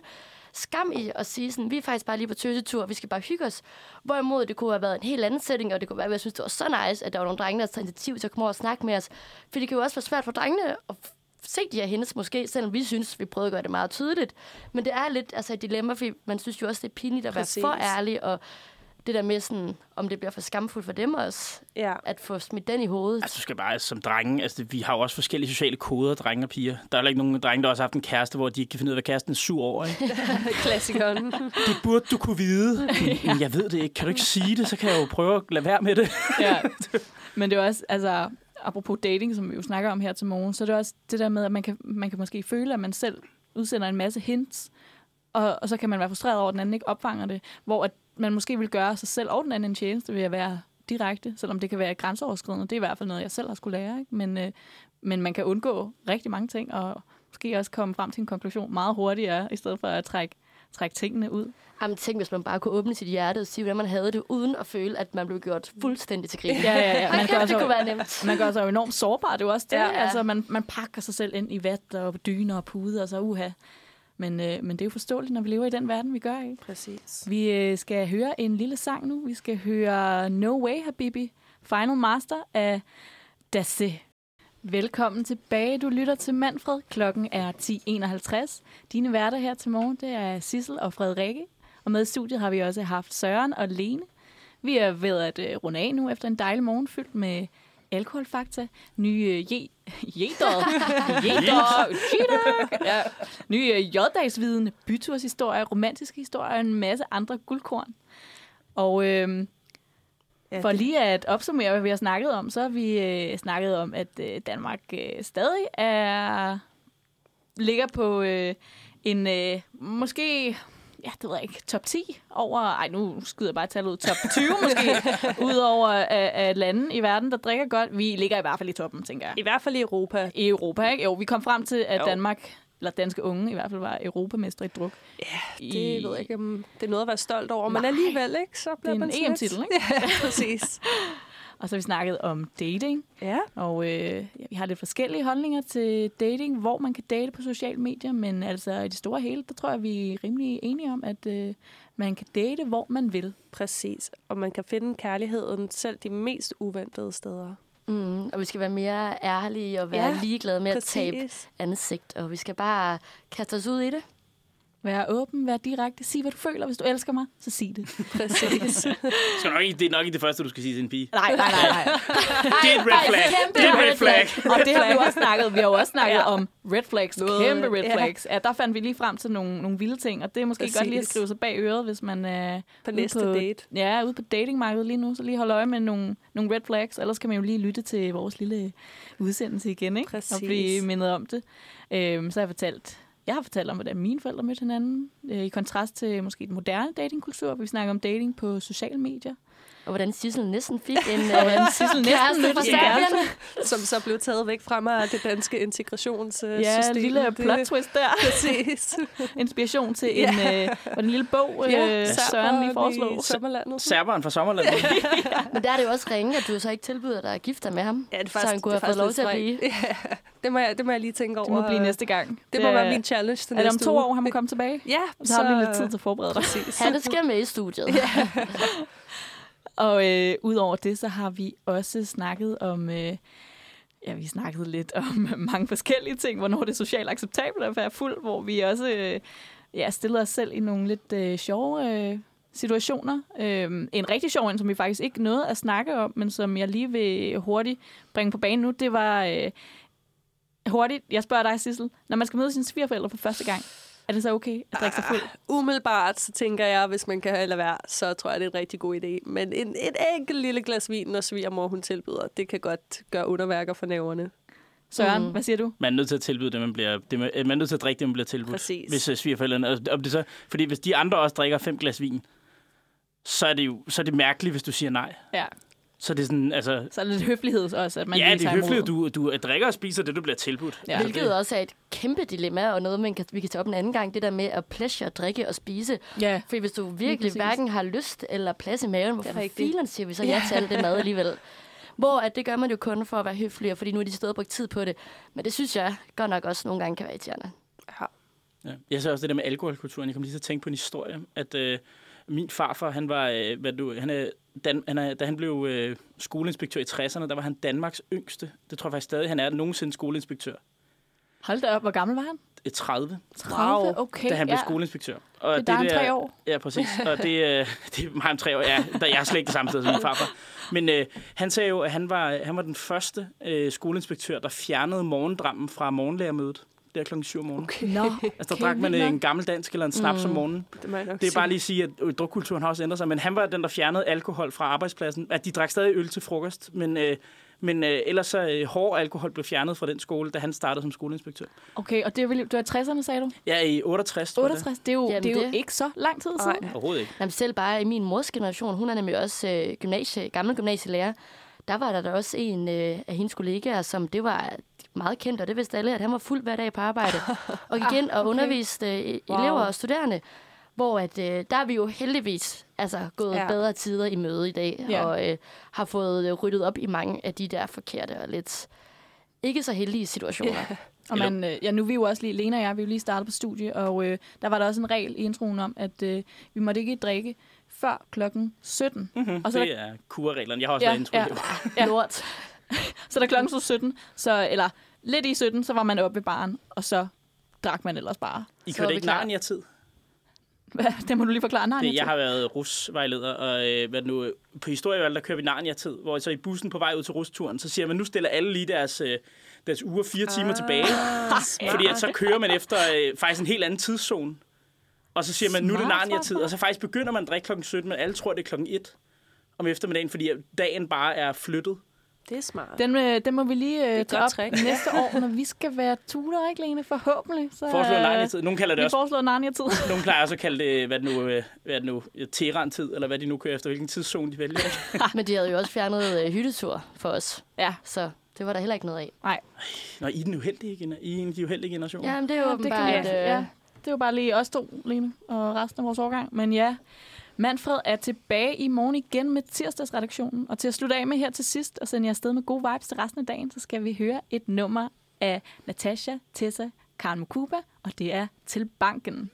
skam i at sige sådan, vi er faktisk bare lige på tøsetur, og vi skal bare hygge os. Hvorimod det kunne have været en helt anden setting, og det kunne være, at jeg synes, det var så nice, at der var nogle drenge, der tager initiativ til at komme over og snakke med os. For det kan jo også være svært for drengene at f- se de her hendes måske, selvom vi synes, vi prøvede at gøre det meget tydeligt. Men det er lidt altså, et dilemma, fordi man synes jo også, det er pinligt at Præcis. være for ærlig, og det der med sådan, om det bliver for skamfuldt for dem også, Ja. at få smidt den i hovedet. Altså, du skal bare som drenge, altså vi har jo også forskellige sociale koder, drenge og piger. Der er heller ikke nogen drenge, der også har haft en kæreste, hvor de ikke kan finde ud af, hvad kæresten er sur over. Ikke? Klassikeren. Det burde du kunne vide. Men jeg ved det ikke. Kan du ikke sige det, så kan jeg jo prøve at lade være med det. ja. Men det er også, altså, apropos dating, som vi jo snakker om her til morgen, så er det også det der med, at man kan, man kan måske føle, at man selv udsender en masse hints, og, og så kan man være frustreret over, at den anden ikke opfanger det, hvor at man måske vil gøre sig selv og den anden en tjeneste ved at være direkte, selvom det kan være grænseoverskridende. Det er i hvert fald noget, jeg selv har skulle lære. Ikke? Men, øh, men man kan undgå rigtig mange ting, og måske også komme frem til en konklusion meget hurtigere, i stedet for at trække, trække tingene ud. Jamen, tænk, hvis man bare kunne åbne sit hjerte og sige, hvordan man havde det, uden at føle, at man blev gjort fuldstændig til grin. Ja, ja, ja. Man gør det kunne være nemt. man gør sig jo enormt sårbar, det er jo også det. Ja, Ja. Altså, man, man pakker sig selv ind i vat og dyner og puder, og så uha. Men, øh, men det er jo forståeligt, når vi lever i den verden, vi gør i. Præcis. Vi øh, skal høre en lille sang nu. Vi skal høre No Way Habibi, Final Master af Dasse. Velkommen tilbage. Du lytter til Manfred. Klokken er 10.51. Dine værter her til morgen, det er Sissel og Frederikke. Og med i studiet har vi også haft Søren og Lene. Vi er ved at øh, runde af nu efter en dejlig morgen fyldt med alkoholfakta, nye øh, je, jeder, cheater, ja, nye øh, j-dagsviden, byturshistorier, romantiske historier og en masse andre guldkorn. Og øhm, Ja, for lige at opsummere, hvad vi har snakket om, så har vi øh, snakket om, at øh, Danmark øh, stadig er ligger på øh, en øh, måske, ja, det ved jeg ikke, top 10 over, ej, nu skyder jeg bare tallet ud, top 20 måske, ud over af lande i verden, der drikker godt. Vi ligger i hvert fald i toppen, tænker jeg. I hvert fald i Europa. I Europa, ikke? Jo, vi kom frem til, at Jo. Danmark, eller danske unge i hvert fald, var europamester i druk. Det ved jeg ikke, om det er noget at være stolt over. Men Nej. alligevel, ikke? Så Det er bliver en EM-titel, ikke? Ja, præcis. Og så har vi snakket om dating, Ja, og øh, ja, vi har lidt forskellige holdninger til dating, hvor man kan date på sociale medier, men altså i det store hele, der tror jeg, vi er rimelig enige om, at øh, man kan date, hvor man vil. præcis. Og man kan finde kærligheden selv de mest uventede steder. Mm, og vi skal være mere ærlige og være Ja, ligeglade med at tabe Præcis. ansigt. Og vi skal bare kaste os ud i det. Vær åben, vær direkte, sig hvad du føler. Hvis du elsker mig, så sig det. Præcis. Skal nok ikke, det er nok ikke det første, du skal sige til en pige. Nej, nej, nej, nej. Det er et red flag. kæmpe Det er et red flag. Og det har vi jo også snakket Vi har jo også snakket Ja. om red flags, Noget- kæmpe red flags. Ja, der fandt vi lige frem til nogle, nogle vilde ting, og det er måske Præcis. godt lige at skrive sig bag øret, hvis man er På ude næste date. Ja, ude på datingmarkedet lige nu, så lige hold øje med nogle, nogle red flags, ellers kan man jo lige lytte til vores lille udsendelse igen, ikke? Præcis. Og blive mindet om det. Øhm, så har jeg fortalt, jeg har fortalt om, hvordan mine forældre mødte hinanden, øh, i kontrast til måske den moderne datingkultur, hvor vi snakker om dating på sociale medier. Og hvordan Sissel næsten fik en Sissel næsten kæreste mødte fra sin Serbien. Som så blev taget væk fra mig af det danske integrationssystem. Ja, en lille plot twist der. Præcis. Inspiration til en, øh, var det en lille bog, øh, Søren lige foreslog. sommerlandet. Serberen fra Sommerland. Men der er det jo også ringe, at du så ikke tilbyder dig at gifte dig med ham. Ja, det er så faktisk, han kunne det have fået faktisk lov til at blive. Ja, det må, jeg, det må jeg lige tænke over. Det må blive næste gang. Det må være min challenge til Er det om næste to uge. år, han må komme tilbage? Ja, Så har lige lidt tid til at forberede dig. Præcis. Han skal med i studiet. Og øh, udover det, så har vi også snakket om... Øh, ja, vi snakkede lidt om mange forskellige ting, hvornår det er socialt acceptabelt at være fuld, hvor vi også øh, ja, stillede os selv i nogle lidt øh, sjove øh, situationer. Øh, en rigtig sjov en, som vi faktisk ikke nåede at snakke om, men som jeg lige vil hurtigt bringe på banen nu, det var... Øh, hurtigt, jeg spørger dig, Sissel. Når man skal møde sine svigerforældre for første gang, er det så okay at drikke sig fuld? Umiddelbart, så tænker jeg, hvis man kan lade være, så tror jeg, det er en rigtig god idé. Men en, et enkelt lille glas vin, når svigermor hun tilbyder, det kan godt gøre underværker for næverne. Søren, Mm. hvad siger du? Man er nødt til at tilbyde det, man bliver... Det, man man er nødt til at drikke det, man bliver tilbudt. Præcis. Hvis uh, svigerforældrene... og- Om det så, fordi hvis de andre også drikker fem glas vin, så er det jo så er det mærkeligt, hvis du siger nej. Ja, Så er det sådan, altså... så er det lidt høflighed også, at man ja, det er at du, du drikker og spiser det, du bliver tilbudt. Ja. Hvilket det, også er et kæmpe dilemma, og noget, man kan, vi kan tage op en anden gang. Det der med at pleasure, drikke og spise. Ja, For hvis du virkelig hverken har lyst eller plads i maven, hvorfor filen siger vi så ja til alt det mad alligevel? Hvor at det gør man jo kun for at være høflig, og fordi nu er de og brugt tid på det. Men det synes jeg godt nok også nogle gange kan være irriterende. Ja. Jeg ser også det der med alkoholkulturen. Jeg kom lige til at tænke på en historie, at øh, min farfar, han var, øh, hvad du, han er, Dan, han er, da han blev øh, skoleinspektør i 60'erne, der var han Danmarks yngste. Det tror jeg faktisk stadig, han er nogensinde skoleinspektør. hold da op, hvor gammel var han? Øh, 30, 30? Okay, da han blev ja. skoleinspektør. Og Det er der tre år. Ja, præcis. Og det, øh, det er ham tre år. Ja, der, jeg er slet ikke det samme sted som min farfar. Men øh, han sagde jo, at han var, han var den første øh, skoleinspektør, der fjernede morgendrammen fra morgenlærermødet. Det er klokken 7 om morgenen. Okay. Nå, Altså, der okay, drak man øh, nok. en gammel dansk eller en snaps mm. om morgenen. Det, må jeg nok Det er sige. bare lige at sige, at øh, drukkulturen har også ændret sig. Men han var den, der fjernede alkohol fra arbejdspladsen. At de drak stadig øl til frokost. Men, øh, men øh, ellers så øh, hård alkohol blev fjernet fra den skole, da han startede som skoleinspektør. Okay, og det er, vel- du er i 60'erne, sagde du? Ja, i 68, tror jeg 68, det er jo, Jamen, det er jo det- ikke så lang tid Nej. siden. det. Overhovedet ikke. Jamen selv bare i min mors generation, hun er nemlig også øh, gymnasie, gammel gymnasielærer, der var der da også en øh, af hendes kollegaer, som det var meget kendt, og det vidste alle, at han var fuld hver dag på arbejde. og gik ind og okay. underviste øh, Wow. elever og studerende, hvor at, øh, der er vi jo heldigvis altså, gået Ja. ja. bedre tider i møde i dag, Ja. og øh, har fået øh, ryddet op i mange af de der forkerte og lidt ikke så heldige situationer. Og man, øh, ja, nu er vi jo også lige, Lena og jeg, vi er jo lige startet på studie, og øh, der var der også en regel i introen om, at øh, vi måtte ikke drikke før klokken 17. Mm-hmm. Og så det er kurreglerne. Jeg har også Ja, været intro. ja. Ja. Lort. Så da klokken så 17, så, eller lidt i 17, så var man oppe ved baren, og så drak man ellers bare. I Så kørte ikke klar. Narnia-tid? Hvad? Det må du lige forklare. Nej, Det, jeg har været rusvejleder, og øh, hvad nu, på historievalg, der kører vi Narnia-tid, hvor så i bussen på vej ud til rusturen, så siger man, nu stiller alle lige deres, øh, deres uger fire timer Ah, tilbage. Fordi at så kører man efter øh, faktisk en helt anden tidszone. Og så siger man, nu er det Smart, Narnia-tid. smart, Og så faktisk begynder man at drikke klokken 17, men alle tror, det er klokken 1 om eftermiddagen, fordi dagen bare er flyttet. Det er smart. Den, øh, den må vi lige øh, tage op trick. næste år, når vi skal være tutor, ikke Lene? Forhåbentlig. Så, Foreslår øh, Narnia-tid. Nogle kalder det Vi også foreslår Narnia-tid. Nogle plejer også at kalde det, hvad det nu, øh, hvad det nu Teheran-tid, eller hvad de nu kører efter, hvilken tidszone de vælger. Men de havde jo også fjernet øh, hyttetur for os, ja, så det var der heller ikke noget af. Nå, I er den uheldige, gener- I er en af de uheldige generationer. Jamen, det er jo Ja, ja, det kan åbenbart... vi- øh, ja. det er jo bare lige os to, Lene, og resten af vores årgang. Men ja, Manfred er tilbage i morgen igen med tirsdagsredaktionen. Og til at slutte af med her til sidst og sende jer afsted med gode vibes til resten af dagen, så skal vi høre et nummer af Natasha, Tessa, Karen Mukuba, og det er Til Banken.